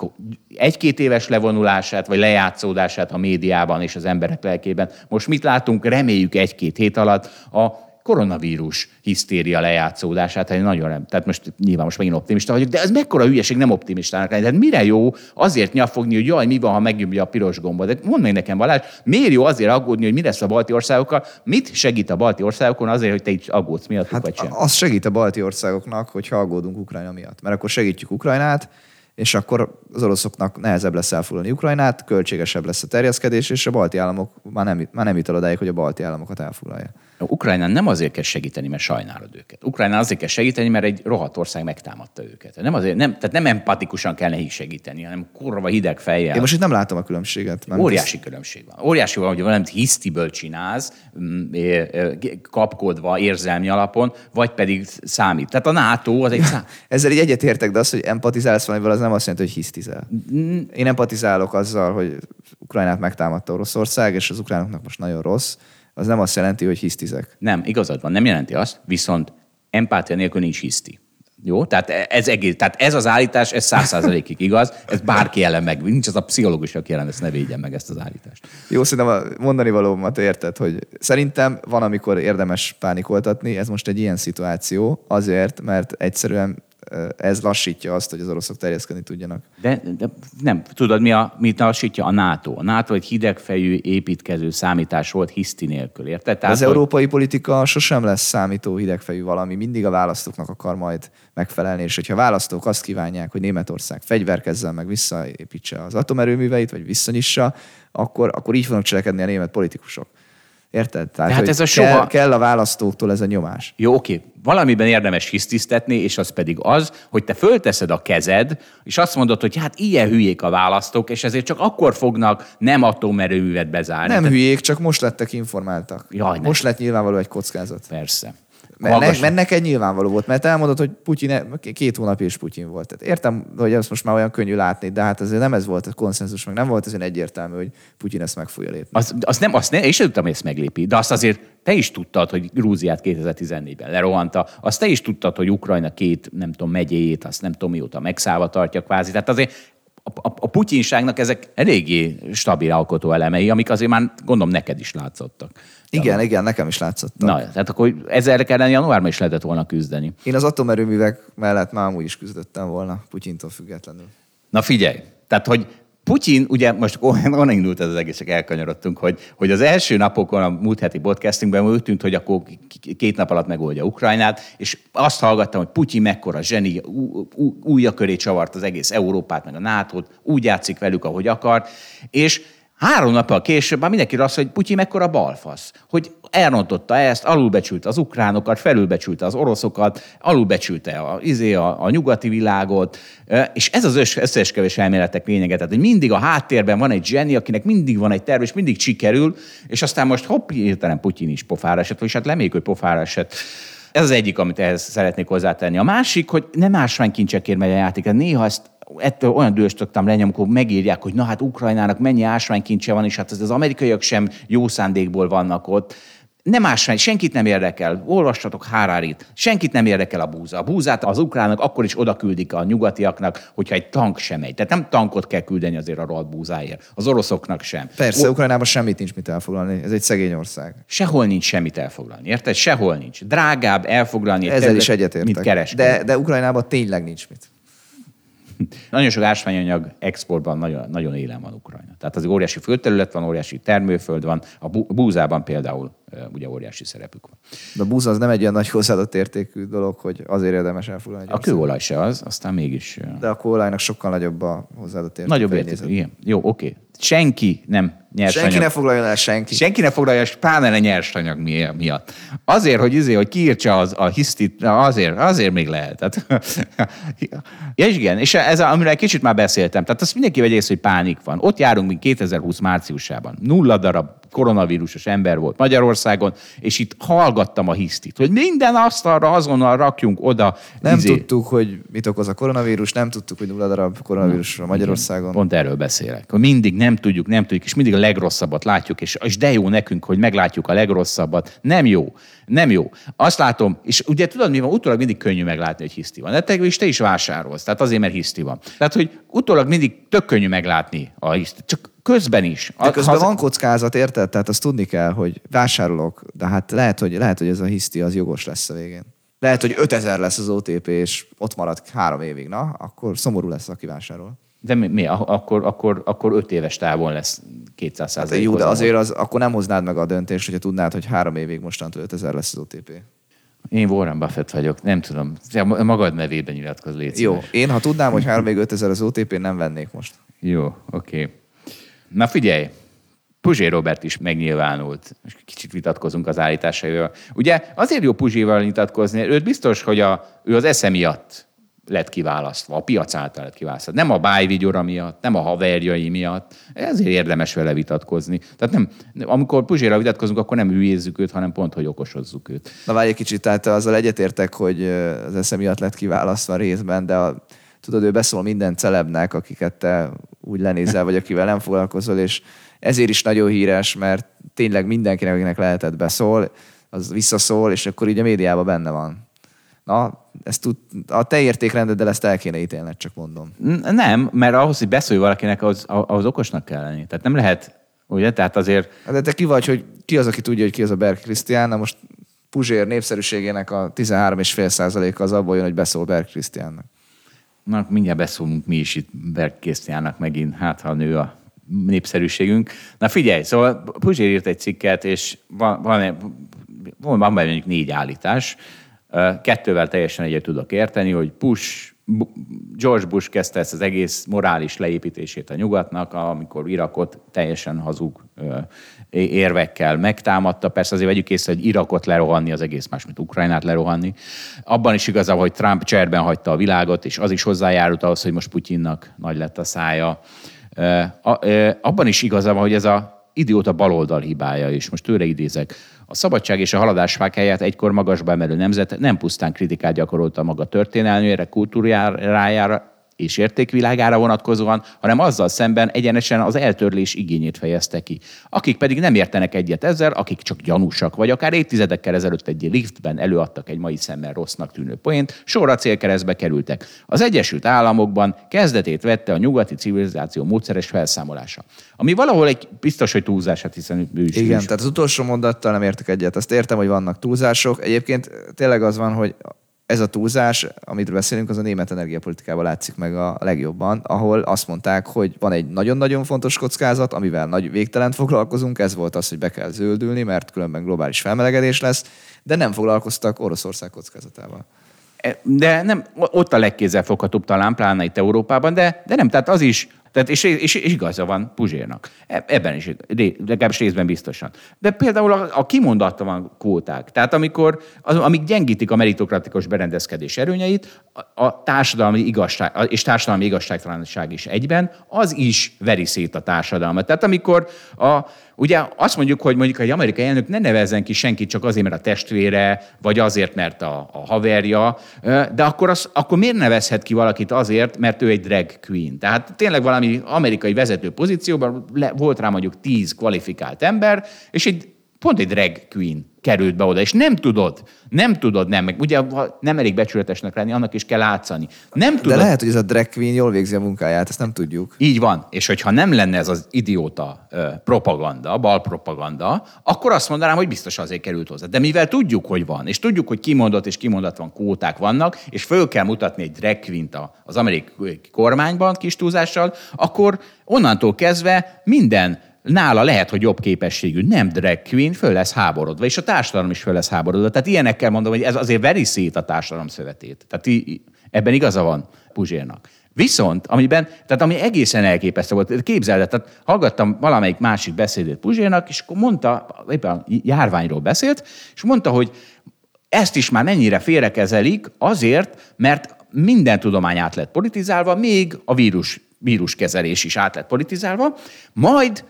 egy-két éves levonulását, vagy lejátszódását a médiában és az emberek lelkében. Most mit látunk? Reméljük egy-két hét alatt a koronavírus hisztéria lejátszódását, hát nagyon nem. Tehát most nyilván most megint optimista vagyok, de ez mekkora hülyeség nem optimistának lenni. Tehát mire jó azért nyafogni, hogy jaj, mi van, ha megnyomja a piros gombot? De mondd meg nekem, Balázs, miért jó azért aggódni, hogy mi lesz a balti országokkal? Mit segít a balti országokon azért, hogy te így aggódsz miatt, hát vagy sem? Az segít a balti országoknak, hogy aggódunk Ukrajna miatt. Mert akkor segítjük Ukrajnát, és akkor az oroszoknak nehezebb lesz elfoglalni Ukrajnát, költségesebb lesz a terjeszkedés, és a balti államok már nem, már nem jut odáig, hogy a balti államokat elfoglalja. Ukrajnán nem azért kell segíteni, mert sajnálod őket. Ukrajnán azért kell segíteni, mert egy rohadt ország megtámadta őket. Nem azért, nem, tehát nem empatikusan kell nekik segíteni, hanem kurva hideg fejjel. Én most itt nem látom a különbséget. Nem Óriási ezt... különbség van. Óriási van, hogy valamit hisztiből csinálsz, mm, kapkodva érzelmi alapon, vagy pedig számít. Tehát a NATO az egy szám. Ezzel így egyetértek, de az, hogy empatizálsz valamivel, az nem azt jelenti, hogy hisztizel. Mm. Én empatizálok azzal, hogy Ukrajnát megtámadta Oroszország, és az ukránoknak most nagyon rossz az nem azt jelenti, hogy hisztizek. Nem, igazad van, nem jelenti azt, viszont empátia nélkül nincs hiszti. Jó? Tehát ez, egész, tehát ez az állítás, ez száz százalékig igaz, ez bárki ellen meg, nincs az a pszichológus, aki ellen ezt ne védjen meg ezt az állítást. Jó, szerintem a mondani valómat érted, hogy szerintem van, amikor érdemes pánikoltatni, ez most egy ilyen szituáció, azért, mert egyszerűen ez lassítja azt, hogy az oroszok terjeszkedni tudjanak. De, de nem, tudod, mi a, mit lassítja? A NATO. A NATO egy hidegfejű, építkező számítás volt hiszti nélkül, érted? Tehát, az hogy... európai politika sosem lesz számító hidegfejű valami, mindig a választóknak akar majd megfelelni, és hogyha választók azt kívánják, hogy Németország fegyverkezzen, meg visszaépítse az atomerőműveit, vagy visszanyissa, akkor, akkor így fognak cselekedni a német politikusok. Érted? Tehát, hát ez a soha... kell, kell a választóktól ez a nyomás. Jó, oké. Valamiben érdemes hisztisztetni, és az pedig az, hogy te fölteszed a kezed, és azt mondod, hogy hát ilyen hülyék a választók, és ezért csak akkor fognak nem atomerőművet bezárni. Nem Te... hülyék, csak most lettek informáltak. Jaj, most lett nyilvánvaló egy kockázat. Persze. Mert, mert neked nyilvánvaló volt, mert elmondod, hogy Putyin, két hónapja is Putyin volt. Tehát értem, hogy ezt most már olyan könnyű látni, de hát azért nem ez volt a konszenzus, meg nem volt ez egyértelmű, hogy Putyin ezt meg fogja lépni. Azt, azt nem, azt nem, sem tudtam, hogy ezt meglépi, de azt azért te is tudtad, hogy Grúziát 2014-ben lerohanta, azt te is tudtad, hogy Ukrajna két, nem tudom, megyéjét, azt nem tudom mióta megszállva tartja kvázi. Tehát azért a, a, putyinságnak ezek eléggé stabil alkotó elemei, amik azért már gondolom neked is látszottak. Igen, ja. igen, nekem is látszott. Na, tehát akkor ezzel kellene januárban is lehetett volna küzdeni. Én az atomerőművek mellett már amúgy is küzdöttem volna, Putyintól függetlenül. Na figyelj, tehát hogy Putyin, ugye most onnan indult ez az egész, csak elkanyarodtunk, hogy, hogy az első napokon a múlt heti podcastingben úgy tűnt, hogy akkor két nap alatt megoldja Ukrajnát, és azt hallgattam, hogy Putyin mekkora zseni, újja köré csavart az egész Európát, meg a nato úgy játszik velük, ahogy akar, és Három nappal később már mindenki azt, hogy Putyin mekkora balfasz, hogy elrontotta ezt, alulbecsülte az ukránokat, felülbecsülte az oroszokat, alulbecsülte a, izé, a, a nyugati világot, és ez az összeeskevés elméletek lényege, tehát hogy mindig a háttérben van egy zseni, akinek mindig van egy terv, és mindig sikerül, és aztán most hopp, hirtelen Putyin is pofára esett, és hát leméljük, hogy pofára esett. Ez az egyik, amit ehhez szeretnék hozzátenni. A másik, hogy nem ásványkincsekért megy a játék. Néha ezt ettől olyan dühös szoktam lenni, amikor megírják, hogy na hát Ukrajnának mennyi ásványkincse van, és hát az, az amerikaiak sem jó szándékból vannak ott. Nem ásvány, senkit nem érdekel. Olvassatok Hárárit. Senkit nem érdekel a búza. A búzát az ukránok akkor is oda küldik a nyugatiaknak, hogyha egy tank sem megy. Tehát nem tankot kell küldeni azért a rohadt búzáért. Az oroszoknak sem. Persze, o- Ukrajnában semmit nincs mit elfoglalni. Ez egy szegény ország. Sehol nincs semmit elfoglalni. Érted? Sehol nincs. Drágább elfoglalni Ezzel is egyetértek. mint kereskedni. De, de Ukrajnában tényleg nincs mit. nagyon sok ásványanyag exportban nagyon, nagyon élen van Ukrajna. Tehát az óriási földterület van, óriási termőföld van, a búzában például ugye óriási szerepük van. De a busz az nem egy olyan nagy hozzáadott értékű dolog, hogy azért érdemes elfoglalni. A kőolaj se az, aztán mégis... De a kőolajnak sokkal nagyobb a hozzáadott érték. Nagyobb érték, igen. Jó, oké. Senki nem nyersanyag. Senki ne foglaljon el senki. Senki ne foglalja, pláne ne nyersanyag miatt. Azért, hogy izé, hogy kiírtsa az, a hisztit, azért, azért még lehet. Tehát, ja, és igen, és ez, amiről egy kicsit már beszéltem, tehát azt mindenki vegye hogy pánik van. Ott járunk, mint 2020 márciusában. Nulla darab koronavírusos ember volt Magyarországon, és itt hallgattam a hisztit, hogy minden asztalra azonnal rakjunk oda. Nem izé... tudtuk, hogy mit okoz a koronavírus, nem tudtuk, hogy nulla darab koronavírus van Magyarországon. Igen, pont erről beszélek. Hogy mindig nem tudjuk, nem tudjuk, és mindig a legrosszabbat látjuk, és, és de jó nekünk, hogy meglátjuk a legrosszabbat. Nem jó. Nem jó. Azt látom, és ugye tudod, mi van, utólag mindig könnyű meglátni, hogy hiszti van. De te is, te is vásárolsz, tehát azért, mert hiszti van. Tehát, hogy utólag mindig tök könnyű meglátni a hiszti. Csak közben is. De közben ha... van kockázat, érted? Tehát azt tudni kell, hogy vásárolok, de hát lehet, hogy, lehet, hogy ez a hiszti az jogos lesz a végén. Lehet, hogy 5000 lesz az OTP, és ott marad három évig, na, akkor szomorú lesz, aki vásárol. De mi, mi? Akkor, akkor, akkor öt éves távon lesz 200 hát Jó, de azért az, akkor nem hoznád meg a döntést, hogyha tudnád, hogy három évig mostantól 5000 lesz az OTP. Én Warren Buffett vagyok, nem tudom. Magad nevében nyilatkoz, légy Jó, én ha tudnám, hogy három még 5000 az OTP, nem vennék most. Jó, oké. Okay. Na figyelj, Puzsé Robert is megnyilvánult. és kicsit vitatkozunk az állításaival. Ugye azért jó Puzséval vitatkozni, őt biztos, hogy a, ő az esze miatt lett kiválasztva, a piac által lett kiválasztva. Nem a bájvigyora miatt, nem a haverjai miatt. Ezért érdemes vele vitatkozni. Tehát nem, amikor Puzséra vitatkozunk, akkor nem hülyézzük őt, hanem pont, hogy okosozzuk őt. Na várj egy kicsit, tehát azzal egyetértek, hogy az esze miatt lett kiválasztva részben, de a, tudod, ő beszól minden celebnek, akiket te úgy lenézel, vagy akivel nem foglalkozol, és ezért is nagyon híres, mert tényleg mindenkinek, akinek lehetett beszól, az visszaszól, és akkor így a médiában benne van. Na, ezt tud, a te értékrendeddel ezt el kéne ítélned, csak mondom. Nem, mert ahhoz, hogy beszólj valakinek, az, az okosnak kell lenni. Tehát nem lehet, ugye? Tehát azért... De te ki vagy, hogy ki az, aki tudja, hogy ki az a Berg Krisztián, na most Puzsér népszerűségének a 13,5% az abból jön, hogy beszól Berg Krisztiánnak. Na, mindjárt beszólunk mi is itt Berg Krisztiánnak megint, hát ha nő a népszerűségünk. Na figyelj, szóval Puzsér írt egy cikket, és van, van, van, van benne négy állítás, Kettővel teljesen egyet tudok érteni, hogy Bush, George Bush kezdte ezt az egész morális leépítését a nyugatnak, amikor Irakot teljesen hazug érvekkel megtámadta. Persze azért vegyük észre, hogy Irakot lerohanni az egész más, mint Ukrajnát lerohanni. Abban is igaza, hogy Trump cserben hagyta a világot, és az is hozzájárult ahhoz, hogy most Putyinnak nagy lett a szája. Abban is igaza van, hogy ez a idióta baloldal hibája, és most tőle idézek. A szabadság és a haladás fákáját egykor magasba emelő nemzet nem pusztán kritikát gyakorolta maga történelmére, kultúrájára, és értékvilágára vonatkozóan, hanem azzal szemben egyenesen az eltörlés igényét fejezte ki. Akik pedig nem értenek egyet ezzel, akik csak gyanúsak, vagy akár évtizedekkel ezelőtt egy liftben előadtak egy mai szemmel rossznak tűnő poént, sorra célkeresztbe kerültek. Az Egyesült Államokban kezdetét vette a nyugati civilizáció módszeres felszámolása. Ami valahol egy biztos, hogy túlzás, hát hiszen ő is. Igen, is. tehát az utolsó mondattal nem értek egyet. Azt értem, hogy vannak túlzások. Egyébként tényleg az van, hogy ez a túlzás, amit beszélünk, az a német energiapolitikában látszik meg a legjobban, ahol azt mondták, hogy van egy nagyon-nagyon fontos kockázat, amivel nagy végtelen foglalkozunk, ez volt az, hogy be kell zöldülni, mert különben globális felmelegedés lesz, de nem foglalkoztak Oroszország kockázatával. E, de nem, ott a legkézzelfoghatóbb talán, pláne itt Európában, de, de nem, tehát az is tehát és, és, és igaza van Puzsérnak. E, ebben is, legalábbis részben biztosan. De például a, a van kvóták. Tehát amikor, az, amik gyengítik a meritokratikus berendezkedés erőnyeit, a, a társadalmi igazság, és társadalmi igazságtalanság is egyben, az is veri szét a társadalmat. Tehát amikor a, Ugye azt mondjuk, hogy mondjuk egy amerikai elnök ne nevezzen ki senkit csak azért, mert a testvére, vagy azért, mert a, a haverja, de akkor, az, akkor miért nevezhet ki valakit azért, mert ő egy drag queen? Tehát tényleg valami amerikai vezető pozícióban le, volt rá mondjuk tíz kvalifikált ember, és egy, pont egy drag queen került be oda, és nem tudod, nem tudod, nem, meg ugye nem elég becsületesnek lenni, annak is kell látszani. Nem tudod. De lehet, hogy ez a drag queen jól végzi a munkáját, ezt nem tudjuk. Így van, és hogyha nem lenne ez az idióta propaganda, balpropaganda, akkor azt mondanám, hogy biztos azért került hozzá. De mivel tudjuk, hogy van, és tudjuk, hogy kimondott és kimondatlan kóták vannak, és föl kell mutatni egy drag queen az amerikai kormányban kis túlzással, akkor onnantól kezdve minden nála lehet, hogy jobb képességű, nem drag queen, föl lesz háborodva, és a társadalom is föl lesz háborodva. Tehát ilyenekkel mondom, hogy ez azért veri szét a társadalom szövetét. Tehát ebben igaza van Puzsérnak. Viszont, amiben, tehát ami egészen elképesztő volt, képzeld, tehát hallgattam valamelyik másik beszédét Puzsérnak, és akkor mondta, éppen járványról beszélt, és mondta, hogy ezt is már mennyire félrekezelik azért, mert minden tudomány át lett politizálva, még a vírus, víruskezelés is át lett politizálva, majd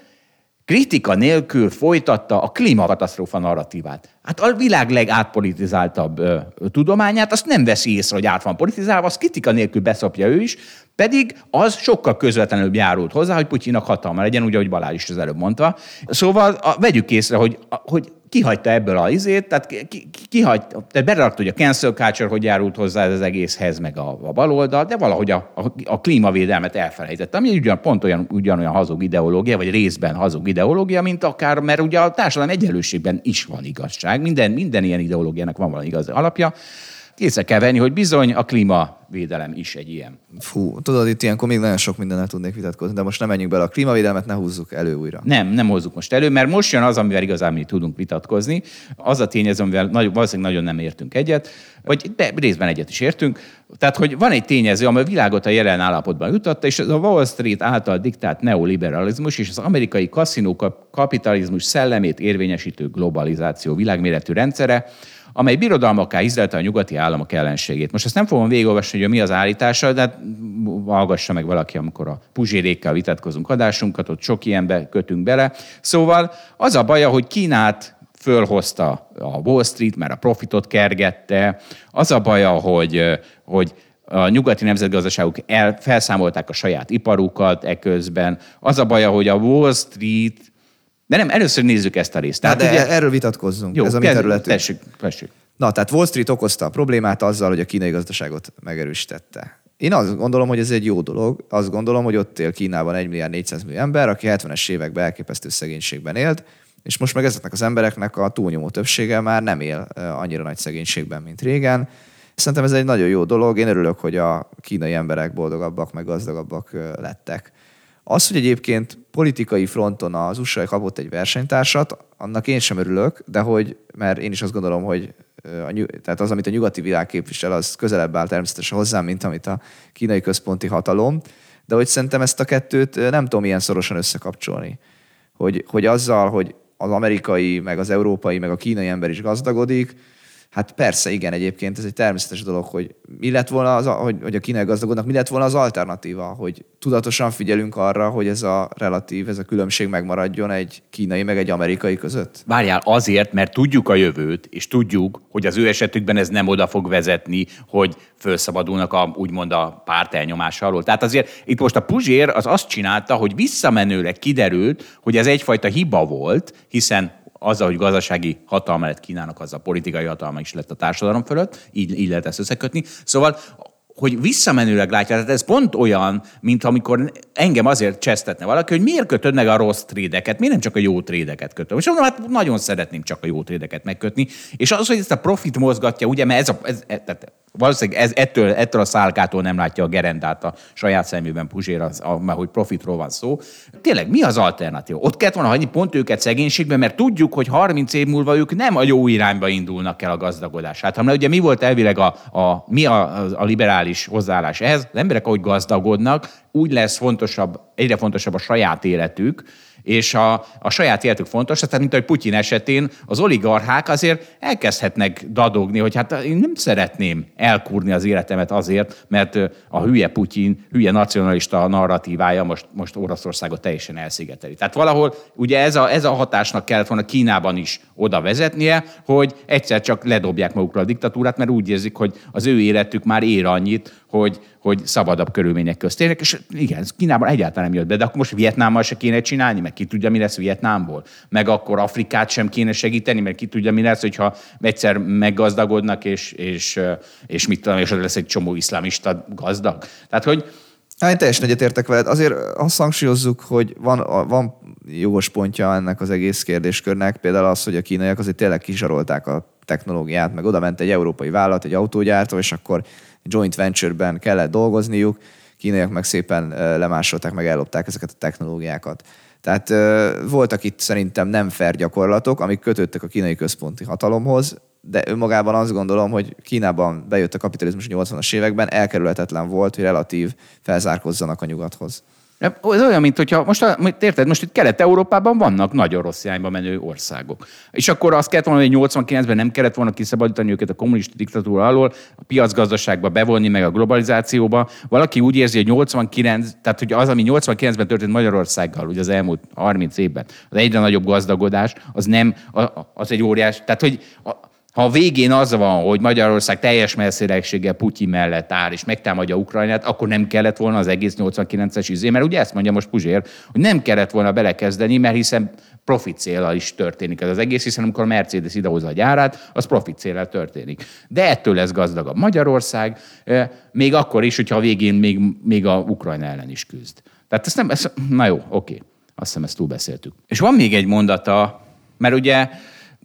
kritika nélkül folytatta a klímakatasztrófa narratívát. Hát a világ legátpolitizáltabb ö, tudományát, azt nem veszi észre, hogy át van politizálva, azt kritika nélkül beszopja ő is, pedig az sokkal közvetlenül járult hozzá, hogy Putyinak hatalma legyen, ugye, ahogy Balázs is az előbb mondta. Szóval a, vegyük észre, hogy, hogy kihagyta ebből a izét, tehát ki, tehát belerakta, hogy a cancel culture hogy járult hozzá az egészhez, meg a, a baloldal, de valahogy a, a, a klímavédelmet elfelejtette, ami ugyan, pont olyan, ugyanolyan hazug ideológia, vagy részben hazug ideológia, mint akár, mert ugye a társadalom egyenlőségben is van igazság, minden, minden ilyen ideológiának van valami igaz alapja, észre kell venni, hogy bizony a klímavédelem is egy ilyen. Fú, tudod, itt ilyenkor még nagyon sok mindennel tudnék vitatkozni, de most nem menjünk bele a klímavédelmet, ne húzzuk elő újra. Nem, nem hozzuk most elő, mert most jön az, amivel igazán mi tudunk vitatkozni. Az a tényező, amivel nagyon, valószínűleg nagyon nem értünk egyet, vagy de részben egyet is értünk. Tehát, hogy van egy tényező, ami a világot a jelen állapotban jutatta, és ez a Wall Street által diktált neoliberalizmus és az amerikai kaszinó kapitalizmus szellemét érvényesítő globalizáció világméretű rendszere, amely birodalmakká izlelte a nyugati államok ellenségét. Most ezt nem fogom végigolvasni, hogy mi az állítása, de hát hallgassa meg valaki, amikor a puzsérékkel vitatkozunk adásunkat, ott sok ilyenbe kötünk bele. Szóval az a baja, hogy Kínát fölhozta a Wall Street, mert a profitot kergette. Az a baja, hogy, hogy a nyugati nemzetgazdaságok el, felszámolták a saját iparukat eközben. Az a baja, hogy a Wall Street de nem, először nézzük ezt a részt. Tehát, de ugye, erről vitatkozzunk. Jó, ez a mi területünk. Tessék, tessék. Na, tehát Wall Street okozta a problémát azzal, hogy a kínai gazdaságot megerősítette. Én azt gondolom, hogy ez egy jó dolog. Azt gondolom, hogy ott él Kínában 1 milliárd 400 millió ember, aki 70-es években elképesztő szegénységben élt, és most meg ezeknek az embereknek a túlnyomó többsége már nem él annyira nagy szegénységben, mint régen. Szerintem ez egy nagyon jó dolog. Én örülök, hogy a kínai emberek boldogabbak, meg gazdagabbak lettek. Az, hogy egyébként politikai fronton az USA kapott egy versenytársat, annak én sem örülök, de hogy, mert én is azt gondolom, hogy a, tehát az, amit a nyugati világ képvisel, az közelebb áll természetesen hozzám, mint amit a kínai központi hatalom, de hogy szerintem ezt a kettőt nem tudom ilyen szorosan összekapcsolni. Hogy, hogy azzal, hogy az amerikai, meg az európai, meg a kínai ember is gazdagodik, Hát persze, igen, egyébként ez egy természetes dolog, hogy mi lett volna az, hogy, hogy a kínai gazdagodnak, mi lett volna az alternatíva, hogy tudatosan figyelünk arra, hogy ez a relatív, ez a különbség megmaradjon egy kínai meg egy amerikai között? Várjál, azért, mert tudjuk a jövőt, és tudjuk, hogy az ő esetükben ez nem oda fog vezetni, hogy felszabadulnak a, úgymond a párt elnyomás alól. Tehát azért itt most a Puzsér az azt csinálta, hogy visszamenőleg kiderült, hogy ez egyfajta hiba volt, hiszen azzal, hogy gazdasági hatalma lett Kínának, az a politikai hatalma is lett a társadalom fölött, így, így lehet ezt összekötni. Szóval hogy visszamenőleg látja, tehát ez pont olyan, mint amikor engem azért csesztetne valaki, hogy miért kötöd meg a rossz trédeket, miért nem csak a jó trédeket kötöm. És mondom, hát nagyon szeretném csak a jó trédeket megkötni. És az, hogy ezt a profit mozgatja, ugye, mert ez, a, ez, tehát valószínűleg ez, ettől, ettől a szálkától nem látja a gerendát a saját szemében Puzsér, mert hogy profitról van szó. Tényleg mi az alternatív? Ott kellett volna hagyni pont őket szegénységben, mert tudjuk, hogy 30 év múlva ők nem a jó irányba indulnak el a gazdagodását, hanem ugye mi volt elvileg a, a, mi a, a liberális hozzáállás ehhez? Az emberek, ahogy gazdagodnak, úgy lesz fontosabb, egyre fontosabb a saját életük, és a, a saját életük fontos, tehát mint ahogy Putyin esetén az oligarchák azért elkezdhetnek dadogni, hogy hát én nem szeretném elkúrni az életemet azért, mert a hülye Putyin, hülye nacionalista narratívája most, most Oroszországot teljesen elszigeteli. Tehát valahol ugye ez a, ez a hatásnak kellett volna Kínában is oda vezetnie, hogy egyszer csak ledobják magukra a diktatúrát, mert úgy érzik, hogy az ő életük már ér annyit, hogy, hogy szabadabb körülmények közt élnek, és igen, Kínában egyáltalán nem jött be, de akkor most Vietnámmal se kéne csinálni, meg ki tudja, mi lesz Vietnámból. Meg akkor Afrikát sem kéne segíteni, mert ki tudja, mi lesz, hogyha egyszer meggazdagodnak, és, és, és mit tudom, és lesz egy csomó iszlámista gazdag. Tehát, hogy Hát én teljesen egyetértek veled. Azért azt hangsúlyozzuk, hogy van, van jogos pontja ennek az egész kérdéskörnek, például az, hogy a kínaiak azért tényleg kizsarolták a technológiát, meg oda ment egy európai vállalat, egy autógyártó, és akkor joint venture-ben kellett dolgozniuk, kínaiak meg szépen lemásolták, meg ellopták ezeket a technológiákat. Tehát voltak itt szerintem nem fair gyakorlatok, amik kötöttek a kínai központi hatalomhoz, de önmagában azt gondolom, hogy Kínában bejött a kapitalizmus 80-as években, elkerülhetetlen volt, hogy relatív felzárkozzanak a nyugathoz. Ez olyan, mint hogyha most, érted, most itt Kelet-Európában vannak nagyon rossz irányba menő országok. És akkor azt kellett volna, hogy 89-ben nem kellett volna kiszabadítani őket a kommunista diktatúra alól, a piacgazdaságba bevonni, meg a globalizációba. Valaki úgy érzi, hogy 89, tehát hogy az, ami 89-ben történt Magyarországgal, ugye az elmúlt 30 évben, az egyre nagyobb gazdagodás, az nem, az egy óriás, tehát hogy ha a végén az van, hogy Magyarország teljes messzélességgel Putyin mellett áll, és megtámadja Ukrajnát, akkor nem kellett volna az egész 89-es izé, mert ugye ezt mondja most Puzsér, hogy nem kellett volna belekezdeni, mert hiszen profit célral is történik ez az egész, hiszen amikor a Mercedes idehozza a gyárát, az profit célral történik. De ettől lesz gazdagabb Magyarország, még akkor is, hogyha a végén még, még a Ukrajna ellen is küzd. Tehát ezt nem, ezt, na jó, oké, azt hiszem ezt túlbeszéltük. És van még egy mondata, mert ugye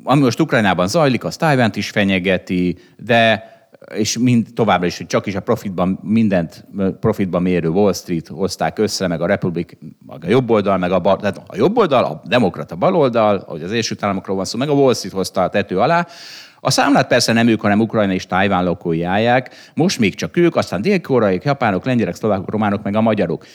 ami most Ukrajnában zajlik, az Tájvánt is fenyegeti, de és mind, továbbra is, hogy csak is a profitban, mindent profitban mérő Wall Street hozták össze, meg a Republik, meg a jobb oldal, meg a, bal, tehát a jobb oldal, a demokrata baloldal, ahogy az Egyesült Államokról van szó, meg a Wall Street hozta a tető alá. A számlát persze nem ők, hanem Ukrajna és Tájván lakói állják, most még csak ők, aztán dél japánok, lengyelek, szlovákok, románok, meg a magyarok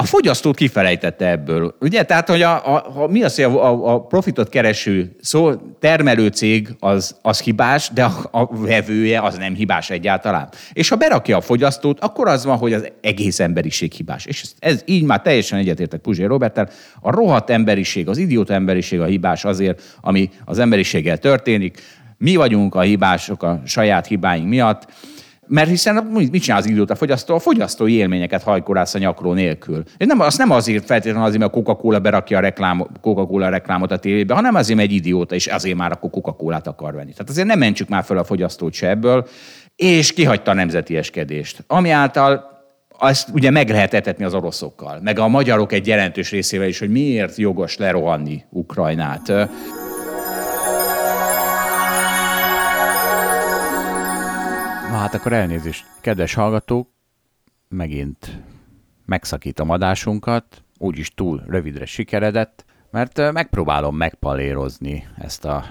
a fogyasztót kifelejtette ebből. Ugye? Tehát, hogy a, a, a, mi az, hogy a, a, a profitot kereső szó, termelő cég az, az hibás, de a, a vevője az nem hibás egyáltalán. És ha berakja a fogyasztót, akkor az van, hogy az egész emberiség hibás. És ez, ez így már teljesen egyetértek Puzsé Roberttel. A rohadt emberiség, az idióta emberiség a hibás azért, ami az emberiséggel történik. Mi vagyunk a hibások a saját hibáink miatt mert hiszen mit csinál az idióta fogyasztó? A fogyasztói élményeket hajkorász a nyakró nélkül. És nem, azt nem azért feltétlenül azért, mert a Coca-Cola berakja a reklám, Coca-Cola reklámot a tévébe, hanem azért, mert egy idióta, és azért már akkor Coca-Colát akar venni. Tehát azért nem mentsük már fel a fogyasztót se ebből, és kihagyta a nemzeti eskedést. Ami által azt ugye meg lehet etetni az oroszokkal, meg a magyarok egy jelentős részével is, hogy miért jogos lerohanni Ukrajnát. Hát akkor elnézést, kedves hallgatók, megint megszakítom adásunkat, úgyis túl rövidre sikeredett, mert megpróbálom megpalérozni ezt a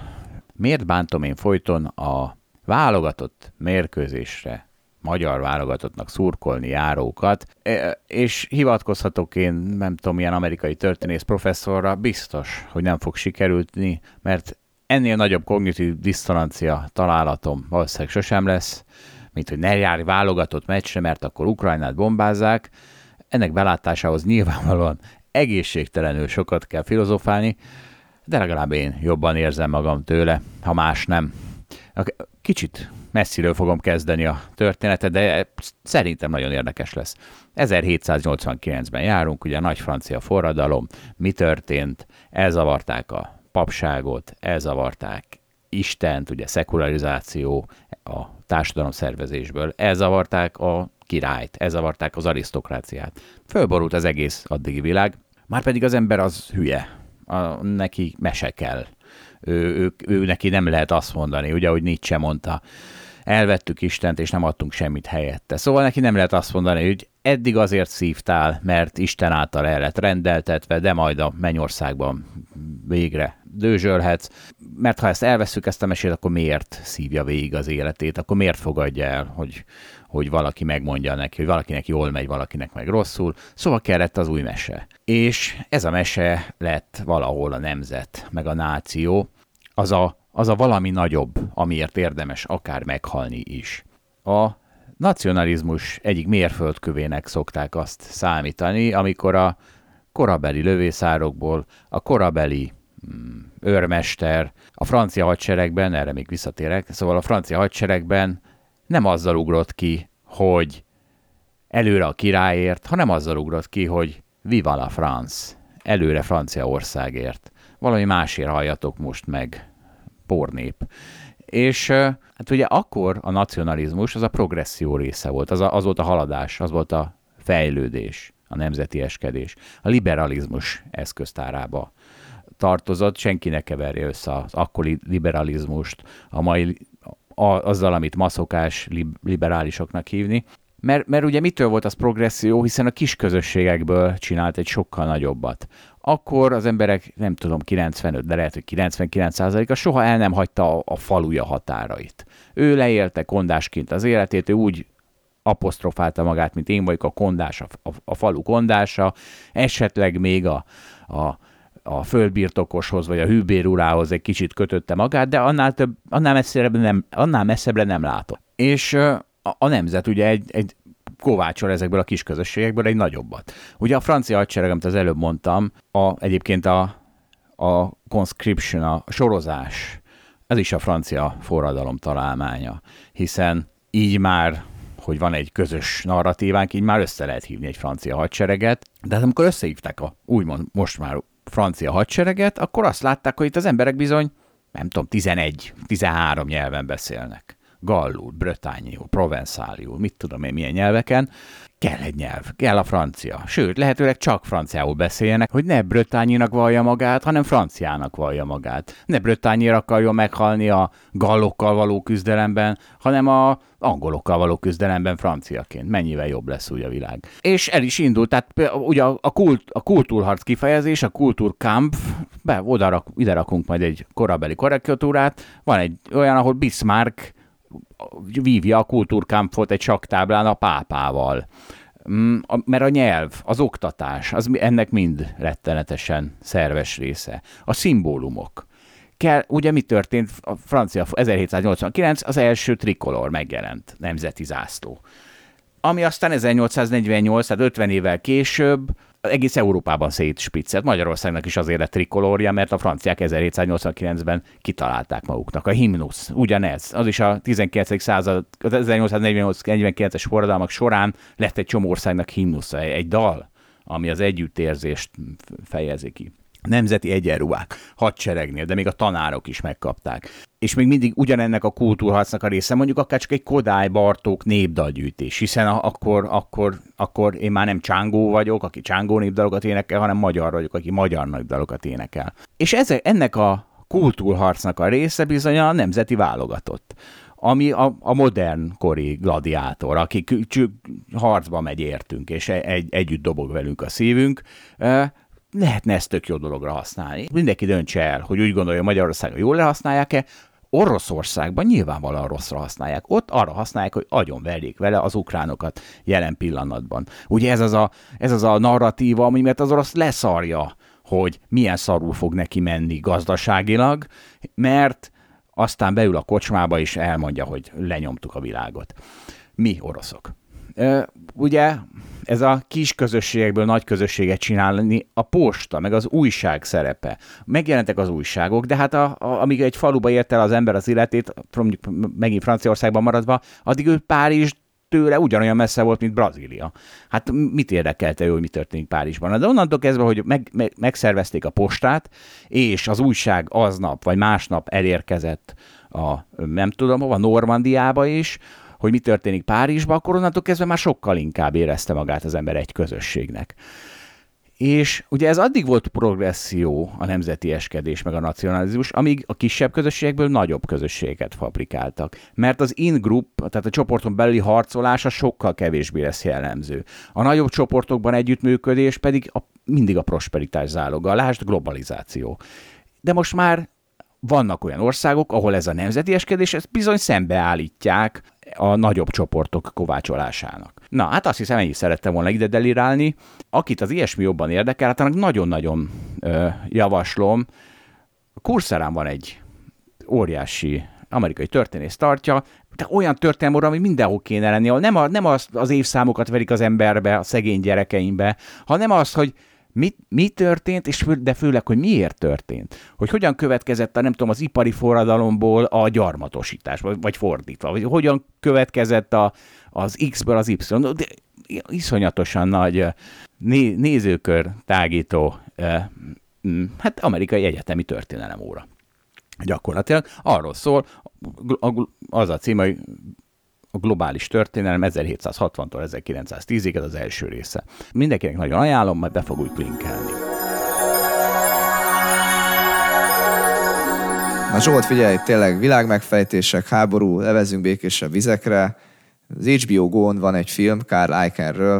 miért bántom én folyton a válogatott mérkőzésre magyar válogatottnak szurkolni járókat, e, és hivatkozhatok én, nem tudom, milyen amerikai történész professzorra, biztos, hogy nem fog sikerülni, mert ennél nagyobb kognitív diszonancia találatom valószínűleg sosem lesz, mint hogy ne járj válogatott meccsre, mert akkor Ukrajnát bombázzák. Ennek belátásához nyilvánvalóan egészségtelenül sokat kell filozofálni, de legalább én jobban érzem magam tőle, ha más nem. Kicsit messziről fogom kezdeni a történetet, de szerintem nagyon érdekes lesz. 1789-ben járunk, ugye a nagy francia forradalom, mi történt, elzavarták a papságot, elzavarták Istent, ugye szekularizáció a társadalom szervezésből, elzavarták a királyt, elzavarták az arisztokráciát. Fölborult az egész addigi világ, már pedig az ember az hülye, a, neki mese kell. Ő, ő, ő, neki nem lehet azt mondani, ugye, ahogy Nietzsche mondta, elvettük Istent, és nem adtunk semmit helyette. Szóval neki nem lehet azt mondani, hogy eddig azért szívtál, mert Isten által el lett rendeltetve, de majd a mennyországban végre dőzsölhetsz, mert ha ezt elveszük ezt a mesét, akkor miért szívja végig az életét, akkor miért fogadja el, hogy, hogy valaki megmondja neki, hogy valakinek jól megy, valakinek meg rosszul. Szóval kellett az új mese. És ez a mese lett valahol a nemzet, meg a náció, az a, az a valami nagyobb, amiért érdemes akár meghalni is. A nacionalizmus egyik mérföldkövének szokták azt számítani, amikor a korabeli lövészárokból a korabeli őrmester a francia hadseregben, erre még visszatérek, szóval a francia hadseregben nem azzal ugrott ki, hogy előre a királyért, hanem azzal ugrott ki, hogy Viva la France, előre Franciaországért. Valami másért halljatok most meg, pornép. És hát ugye akkor a nacionalizmus az a progresszió része volt, az, a, az volt a haladás, az volt a fejlődés a nemzeti eskedés. A liberalizmus eszköztárába tartozott, senki ne keverje össze az akkori liberalizmust a mai a, azzal, amit maszokás liberálisoknak hívni. Mert, mert ugye mitől volt az progresszió, hiszen a kis közösségekből csinált egy sokkal nagyobbat. akkor az emberek, nem tudom, 95, de lehet, hogy 99%-a soha el nem hagyta a, a faluja határait. Ő leélte kondásként az életét, ő úgy apostrofálta magát, mint én vagyok a kondás, a, a, a falu kondása, esetleg még a, a, a földbirtokoshoz, vagy a hűbér urához egy kicsit kötötte magát, de annál, több, annál, messzebbre nem, annál messzebbre nem látott. És a, a nemzet ugye egy, egy kovácsol ezekből a kis közösségekből egy nagyobbat. Ugye a francia hadsereg, amit az előbb mondtam, a, egyébként a, a conscription, a sorozás, ez is a francia forradalom találmánya, hiszen így már hogy van egy közös narratívánk, így már össze lehet hívni egy francia hadsereget, de hát amikor összehívták a úgymond most már francia hadsereget, akkor azt látták, hogy itt az emberek bizony, nem tudom, 11-13 nyelven beszélnek gallul, brötányul, provenszáliul, mit tudom én milyen nyelveken, kell egy nyelv, kell a francia. Sőt, lehetőleg csak franciául beszéljenek, hogy ne brötányinak vallja magát, hanem franciának vallja magát. Ne brötányira akarja meghalni a gallokkal való küzdelemben, hanem a angolokkal való küzdelemben franciaként. Mennyivel jobb lesz úgy a világ. És el is indult, tehát ugye a, kult, a kultúrharc kifejezés, a kultúrkampf, be, oda rak, ide rakunk majd egy korabeli korrektúrát, van egy olyan, ahol Bismarck vívja a kultúrkámpfot egy saktáblán a pápával. Mm, mert a nyelv, az oktatás, az ennek mind rettenetesen szerves része. A szimbólumok. Kell, ugye mi történt? A francia 1789 az első trikolor megjelent, nemzeti zászló. Ami aztán 1848, tehát 50 évvel később egész Európában szétspiccelt. Magyarországnak is azért lett trikolória, mert a franciák 1789-ben kitalálták maguknak. A himnusz, ugyanez. Az is a 19. század, az 1848-49-es forradalmak során lett egy csomó országnak himnusza, egy dal, ami az együttérzést fejezi ki nemzeti egyenruhák, hadseregnél, de még a tanárok is megkapták. És még mindig ugyanennek a kultúrharcnak a része, mondjuk akár csak egy Kodály Bartók népdalgyűjtés, hiszen akkor, akkor, akkor én már nem csángó vagyok, aki csángó népdalokat énekel, hanem magyar vagyok, aki magyar népdalokat énekel. És ezek, ennek a kultúrharcnak a része bizony a nemzeti válogatott ami a, a modern kori gladiátor, aki harcba megy értünk, és egy, együtt dobog velünk a szívünk, lehetne ezt tök jó dologra használni. Mindenki döntse el, hogy úgy gondolja, Magyarországon jól lehasználják-e, Oroszországban nyilvánvalóan rosszra használják. Ott arra használják, hogy agyon verjék vele az ukránokat jelen pillanatban. Ugye ez az a, ez az a narratíva, ami mert az orosz leszarja, hogy milyen szarul fog neki menni gazdaságilag, mert aztán beül a kocsmába és elmondja, hogy lenyomtuk a világot. Mi oroszok. Ugye ez a kis közösségekből nagy közösséget csinálni a posta, meg az újság szerepe. Megjelentek az újságok, de hát a, a, amíg egy faluba ért el az ember az életét, mondjuk megint Franciaországban maradva, addig ő Párizs tőle ugyanolyan messze volt, mint Brazília. Hát mit érdekelte ő, hogy mi történik Párizsban? De onnantól kezdve, hogy meg, meg, megszervezték a postát, és az újság aznap vagy másnap elérkezett a, nem tudom hova, Normandiába is, hogy mi történik Párizsban, akkor onnantól kezdve már sokkal inkább érezte magát az ember egy közösségnek. És ugye ez addig volt progresszió, a nemzeti eskedés meg a nacionalizmus, amíg a kisebb közösségekből nagyobb közösséget fabrikáltak. Mert az in-group, tehát a csoporton belüli harcolása sokkal kevésbé lesz jellemző. A nagyobb csoportokban együttműködés pedig a, mindig a prosperitás záloga. Lásd, globalizáció. De most már vannak olyan országok, ahol ez a nemzeti eskedés, ezt bizony szembeállítják a nagyobb csoportok kovácsolásának. Na, hát azt hiszem, ennyit szerettem volna ide delirálni. Akit az ilyesmi jobban érdekel, hát annak nagyon-nagyon ö, javaslom. Kurszerán van egy óriási amerikai történész tartja, de olyan történelmóra, ami mindenhol kéne lenni, ahol nem, a, nem az, az évszámokat verik az emberbe, a szegény gyerekeimbe, hanem az, hogy mi, mi történt, és fő, de főleg, hogy miért történt. Hogy hogyan következett a, nem tudom, az ipari forradalomból a gyarmatosítás, vagy, vagy fordítva, vagy hogyan következett a, az X-ből az Y. De iszonyatosan nagy né, nézőkör tágító, hát amerikai egyetemi történelem óra. Gyakorlatilag arról szól, az a cím, hogy a globális történelem 1760-tól 1910-ig, ez az első része. Mindenkinek nagyon ajánlom, majd be fog úgy linkelni. Na Zsolt, figyelj, tényleg világmegfejtések, háború, levezünk békésebb vizekre. Az HBO Go-n van egy film Karl Ikenről,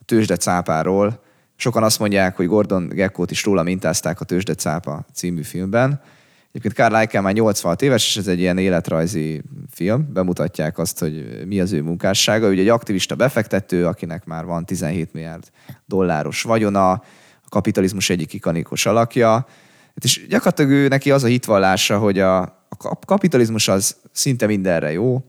a tőzsde cápáról. Sokan azt mondják, hogy Gordon Gekkót is róla mintázták a Tőzsde cápa című filmben. Egyébként Karl Eichen már 86 éves, és ez egy ilyen életrajzi film. Bemutatják azt, hogy mi az ő munkássága. Ugye egy aktivista befektető, akinek már van 17 milliárd dolláros vagyona, a kapitalizmus egyik ikanikos alakja. Hát és gyakorlatilag ő neki az a hitvallása, hogy a, a kapitalizmus az szinte mindenre jó.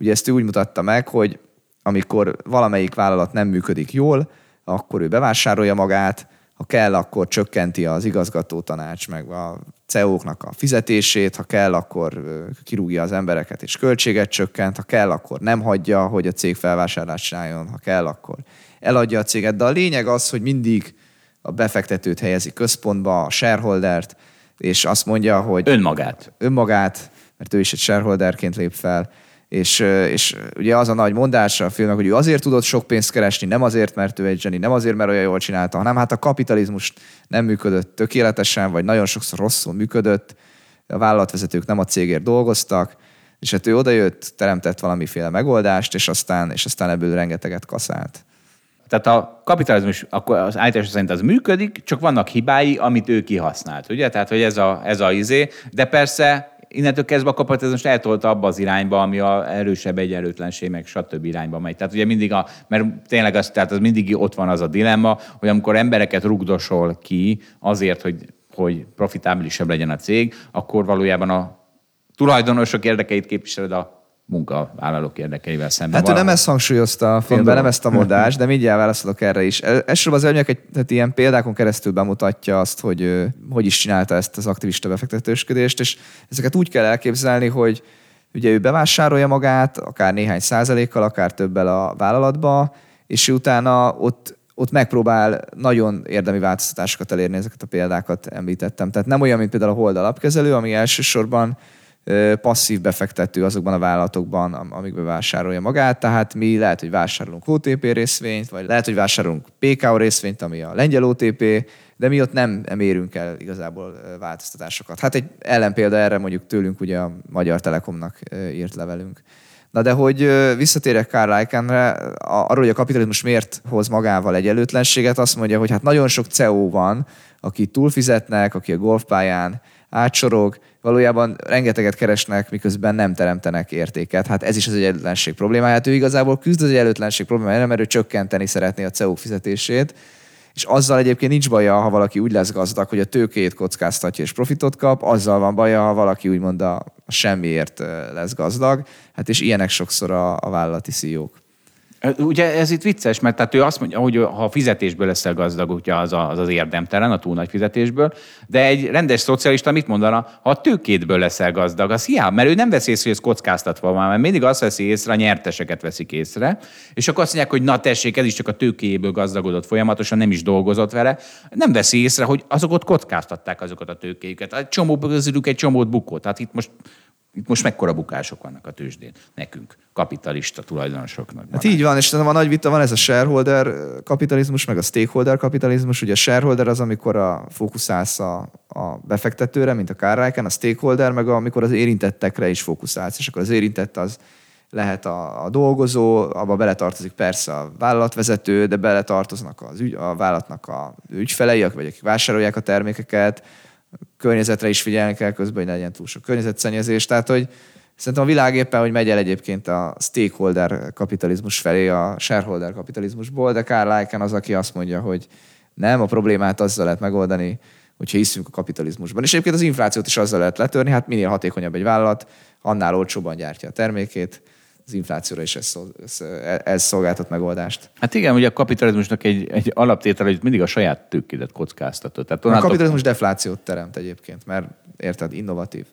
Ugye ezt ő úgy mutatta meg, hogy amikor valamelyik vállalat nem működik jól, akkor ő bevásárolja magát, ha kell, akkor csökkenti az igazgató tanács, meg a CEO-knak a fizetését, ha kell, akkor kirúgja az embereket és költséget csökkent, ha kell, akkor nem hagyja, hogy a cég felvásárlást csináljon, ha kell, akkor eladja a céget. De a lényeg az, hogy mindig a befektetőt helyezi központba, a shareholdert, és azt mondja, hogy... Önmagát. Önmagát, mert ő is egy shareholderként lép fel, és, és ugye az a nagy mondása a filmnek, hogy ő azért tudott sok pénzt keresni, nem azért, mert ő egy zseni, nem azért, mert olyan jól csinálta, hanem hát a kapitalizmus nem működött tökéletesen, vagy nagyon sokszor rosszul működött, a vállalatvezetők nem a cégért dolgoztak, és hát ő odajött, teremtett valamiféle megoldást, és aztán, és aztán ebből rengeteget kaszált. Tehát a kapitalizmus akkor az állítás szerint az működik, csak vannak hibái, amit ő kihasznált, ugye? Tehát, hogy ez a, ez a izé, de persze innentől kezdve a kapitalizmus eltolta abba az irányba, ami a erősebb egyenlőtlenség, meg stb. irányba megy. Tehát ugye mindig, a, mert tényleg az, tehát az mindig ott van az a dilemma, hogy amikor embereket rugdosol ki azért, hogy, hogy profitábilisebb legyen a cég, akkor valójában a tulajdonosok érdekeit képviseled a munkavállalók érdekeivel szemben. Hát ő nem ezt hangsúlyozta a filmben, nem ezt a mondást, de mindjárt válaszolok erre is. Elsősorban az elnyek egy tehát ilyen példákon keresztül bemutatja azt, hogy hogy is csinálta ezt az aktivista befektetősködést, és ezeket úgy kell elképzelni, hogy ugye ő bevásárolja magát, akár néhány százalékkal, akár többel a vállalatba, és utána ott ott megpróbál nagyon érdemi változtatásokat elérni, ezeket a példákat említettem. Tehát nem olyan, mint például a Hold alapkezelő, ami elsősorban passzív befektető azokban a vállalatokban, amikbe vásárolja magát, tehát mi lehet, hogy vásárolunk OTP részvényt, vagy lehet, hogy vásárolunk PKO részvényt, ami a lengyel OTP, de mi ott nem emérünk el igazából változtatásokat. Hát egy ellenpélda erre mondjuk tőlünk ugye a Magyar Telekomnak írt levelünk. Na de hogy visszatérek Karl Eichenre, arról, hogy a kapitalizmus miért hoz magával egy előtlenséget, azt mondja, hogy hát nagyon sok CEO van, aki túlfizetnek, aki a golfpályán átsorog, valójában rengeteget keresnek, miközben nem teremtenek értéket. Hát ez is az egyenlőtlenség problémája. Hát ő igazából küzd az egyenlőtlenség problémája, mert ő csökkenteni szeretné a CEO fizetését, és azzal egyébként nincs baja, ha valaki úgy lesz gazdag, hogy a tőkét kockáztatja és profitot kap, azzal van baja, ha valaki úgymond a semmiért lesz gazdag. Hát és ilyenek sokszor a, a vállalati CEO-k. Ugye ez itt vicces, mert tehát ő azt mondja, hogy ha a fizetésből leszel gazdag, ugye az, a, az az érdemtelen, a túl nagy fizetésből, de egy rendes szocialista mit mondana, ha a tőkétből leszel gazdag, az hiába, mert ő nem veszi észre, hogy ez kockáztatva van, mert mindig azt veszi észre, a nyerteseket veszik észre, és akkor azt mondják, hogy na tessék, ez is csak a tőkéjéből gazdagodott folyamatosan, nem is dolgozott vele, nem veszi észre, hogy azok ott kockáztatták azokat a tőkéjüket. Egy csomó közülük egy csomót bukott. Tehát itt most itt most mekkora bukások vannak a tőzsdén nekünk, kapitalista tulajdonosoknak. Hát így van, és a nagy vita van ez a shareholder kapitalizmus, meg a stakeholder kapitalizmus. Ugye a shareholder az, amikor a fókuszálsz a, a befektetőre, mint a kárrájken, a stakeholder meg amikor az érintettekre is fókuszálsz, és akkor az érintett az lehet a, a dolgozó, abba beletartozik persze a vállalatvezető, de beletartoznak az ügy, a vállalatnak a ügyfelei, vagy akik vásárolják a termékeket, környezetre is figyelni kell közben, hogy ne legyen túl sok környezetszennyezés. Tehát, hogy szerintem a világ éppen, hogy megy el egyébként a stakeholder kapitalizmus felé, a shareholder kapitalizmusból, de Karl Eichen az, aki azt mondja, hogy nem, a problémát azzal lehet megoldani, hogyha hiszünk a kapitalizmusban. És egyébként az inflációt is azzal lehet letörni, hát minél hatékonyabb egy vállalat, annál olcsóban gyártja a termékét, az inflációra is ez, ez, ez szolgáltat megoldást. Hát igen, ugye a kapitalizmusnak egy, egy alaptétel, hogy mindig a saját tőkédet kockáztatod. Tehát a kapitalizmus deflációt teremt egyébként, mert érted, innovatív.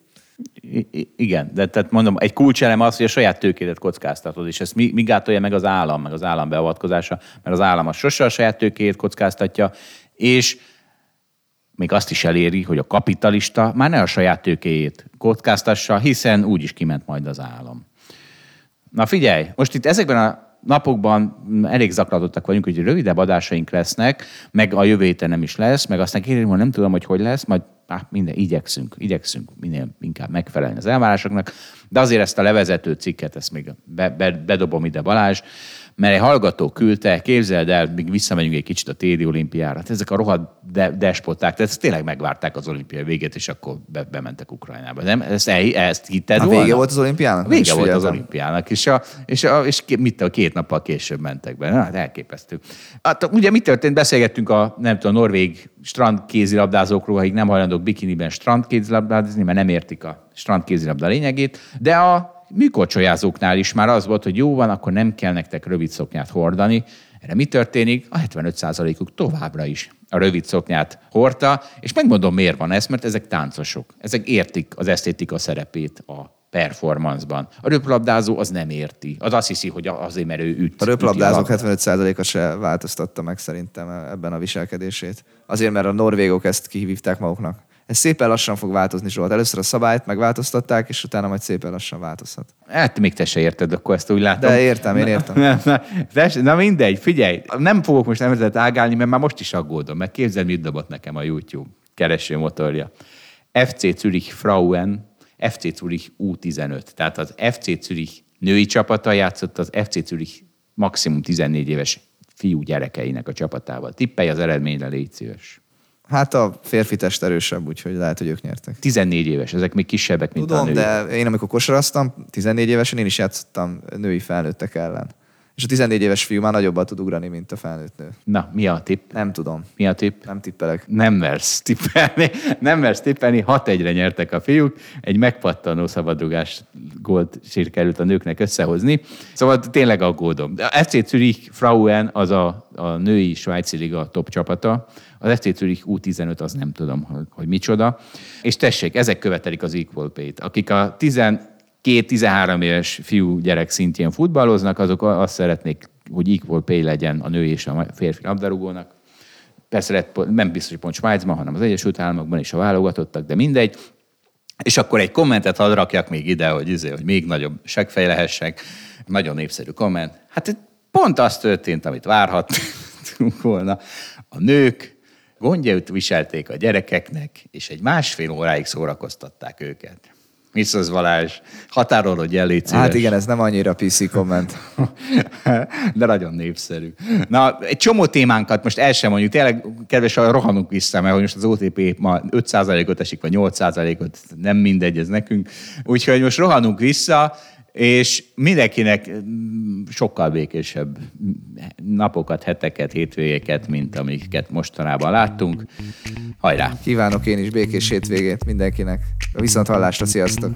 I- igen, de tehát mondom, egy kulcselem az, hogy a saját tőkédet kockáztatod, és ezt mi, mi gátolja meg az állam, meg az állam beavatkozása, mert az állam az sose a saját tőkéjét kockáztatja, és még azt is eléri, hogy a kapitalista már ne a saját tőkéjét kockáztassa, hiszen úgyis kiment majd az állam. Na figyelj, most itt ezekben a napokban elég zaklatottak vagyunk, hogy rövidebb adásaink lesznek, meg a jövő héten nem is lesz, meg aztán kérem, hogy nem tudom, hogy hogy lesz, majd á, minden, igyekszünk, igyekszünk minél inkább megfelelni az elvárásoknak, de azért ezt a levezető cikket, ezt még be, be, bedobom ide Balázs, mert egy hallgató küldte, képzeld el, még visszamegyünk egy kicsit a téli olimpiára. Hát ezek a rohadt de- despoták, tehát tényleg megvárták az olimpiai végét, és akkor be- bementek Ukrajnába. Nem? Ezt, el, ezt hitted A volna? vége volt az olimpiának? Vége volt az figyeltem. olimpiának, és, a, és, a, és mit a két nappal később mentek be. Na, hát elképesztő. Hát, ugye mi történt? Beszélgettünk a, nem tudom, a norvég strandkézilabdázókról, akik nem hajlandók bikiniben strandkézilabdázni, mert nem értik a strandkézilabda lényegét, de a műkorcsolyázóknál is már az volt, hogy jó van, akkor nem kell nektek rövid szoknyát hordani. Erre mi történik? A 75%-uk továbbra is a rövid szoknyát hordta, és megmondom, miért van ez, mert ezek táncosok. Ezek értik az esztétika szerepét a performanceban. A röplabdázó az nem érti. Az azt hiszi, hogy azért, mert ő üt. A röplabdázók üti a labdát. 75%-a se változtatta meg szerintem ebben a viselkedését. Azért, mert a norvégok ezt kihívták maguknak. Ez szépen lassan fog változni, Zsolt. Először a szabályt megváltoztatták, és utána majd szépen lassan változhat. Hát még te se érted, akkor ezt úgy látom. De értem, én értem. Na, na, de, na mindegy, figyelj, nem fogok most nemzetet ágálni, mert már most is aggódom, mert képzeld, mit dobott nekem a YouTube kereső motorja. FC Zürich Frauen, FC Zürich U15. Tehát az FC Zürich női csapata játszott az FC Zürich maximum 14 éves fiú gyerekeinek a csapatával. Tippelj az eredményre, légy szíves. Hát a férfi test erősebb, úgyhogy lehet, hogy ők nyertek. 14 éves, ezek még kisebbek, mint a Tudom, női. de én amikor kosaraztam, 14 évesen én is játszottam női felnőttek ellen. És a 14 éves fiú már nagyobbat tud ugrani, mint a felnőtt nő. Na, mi a tipp? Nem tudom. Mi a tipp? Nem tippelek. Nem mersz tippelni, nem mersz tippelni, 6 egyre nyertek a fiúk, egy megpattanó szabadrugás gólt sikerült a nőknek összehozni. Szóval tényleg aggódom. A FC Zürich Frauen az a, a női svájci liga top csapata, az FC Zürich U15 az nem tudom, hogy, hogy micsoda. És tessék, ezek követelik az Equal Pay-t. Akik a 12-13 éves fiú gyerek szintjén futballoznak, azok azt szeretnék, hogy Equal Pay legyen a nő és a férfi labdarúgónak. Persze lett, nem biztos, hogy pont Svájcban, hanem az Egyesült Államokban is a válogatottak, de mindegy. És akkor egy kommentet hadd rakjak még ide, hogy, izé, hogy még nagyobb segfej lehessek. Nagyon népszerű komment. Hát pont az történt, amit várhattunk volna. A nők gondjait viselték a gyerekeknek, és egy másfél óráig szórakoztatták őket. Szólsz, Balázs? Határolod el, légy Hát szíves. igen, ez nem annyira PC komment. De nagyon népszerű. Na, egy csomó témánkat most el sem mondjuk, tényleg kedves, rohanunk vissza, mert hogy most az OTP ma 5%-ot esik, vagy 8%-ot, nem mindegy ez nekünk. Úgyhogy most rohanunk vissza, és mindenkinek mm, sokkal békésebb napokat, heteket, hétvégeket, mint amiket mostanában láttunk. Hajrá! Kívánok én is békés hétvégét mindenkinek. A viszont hallásra, sziasztok!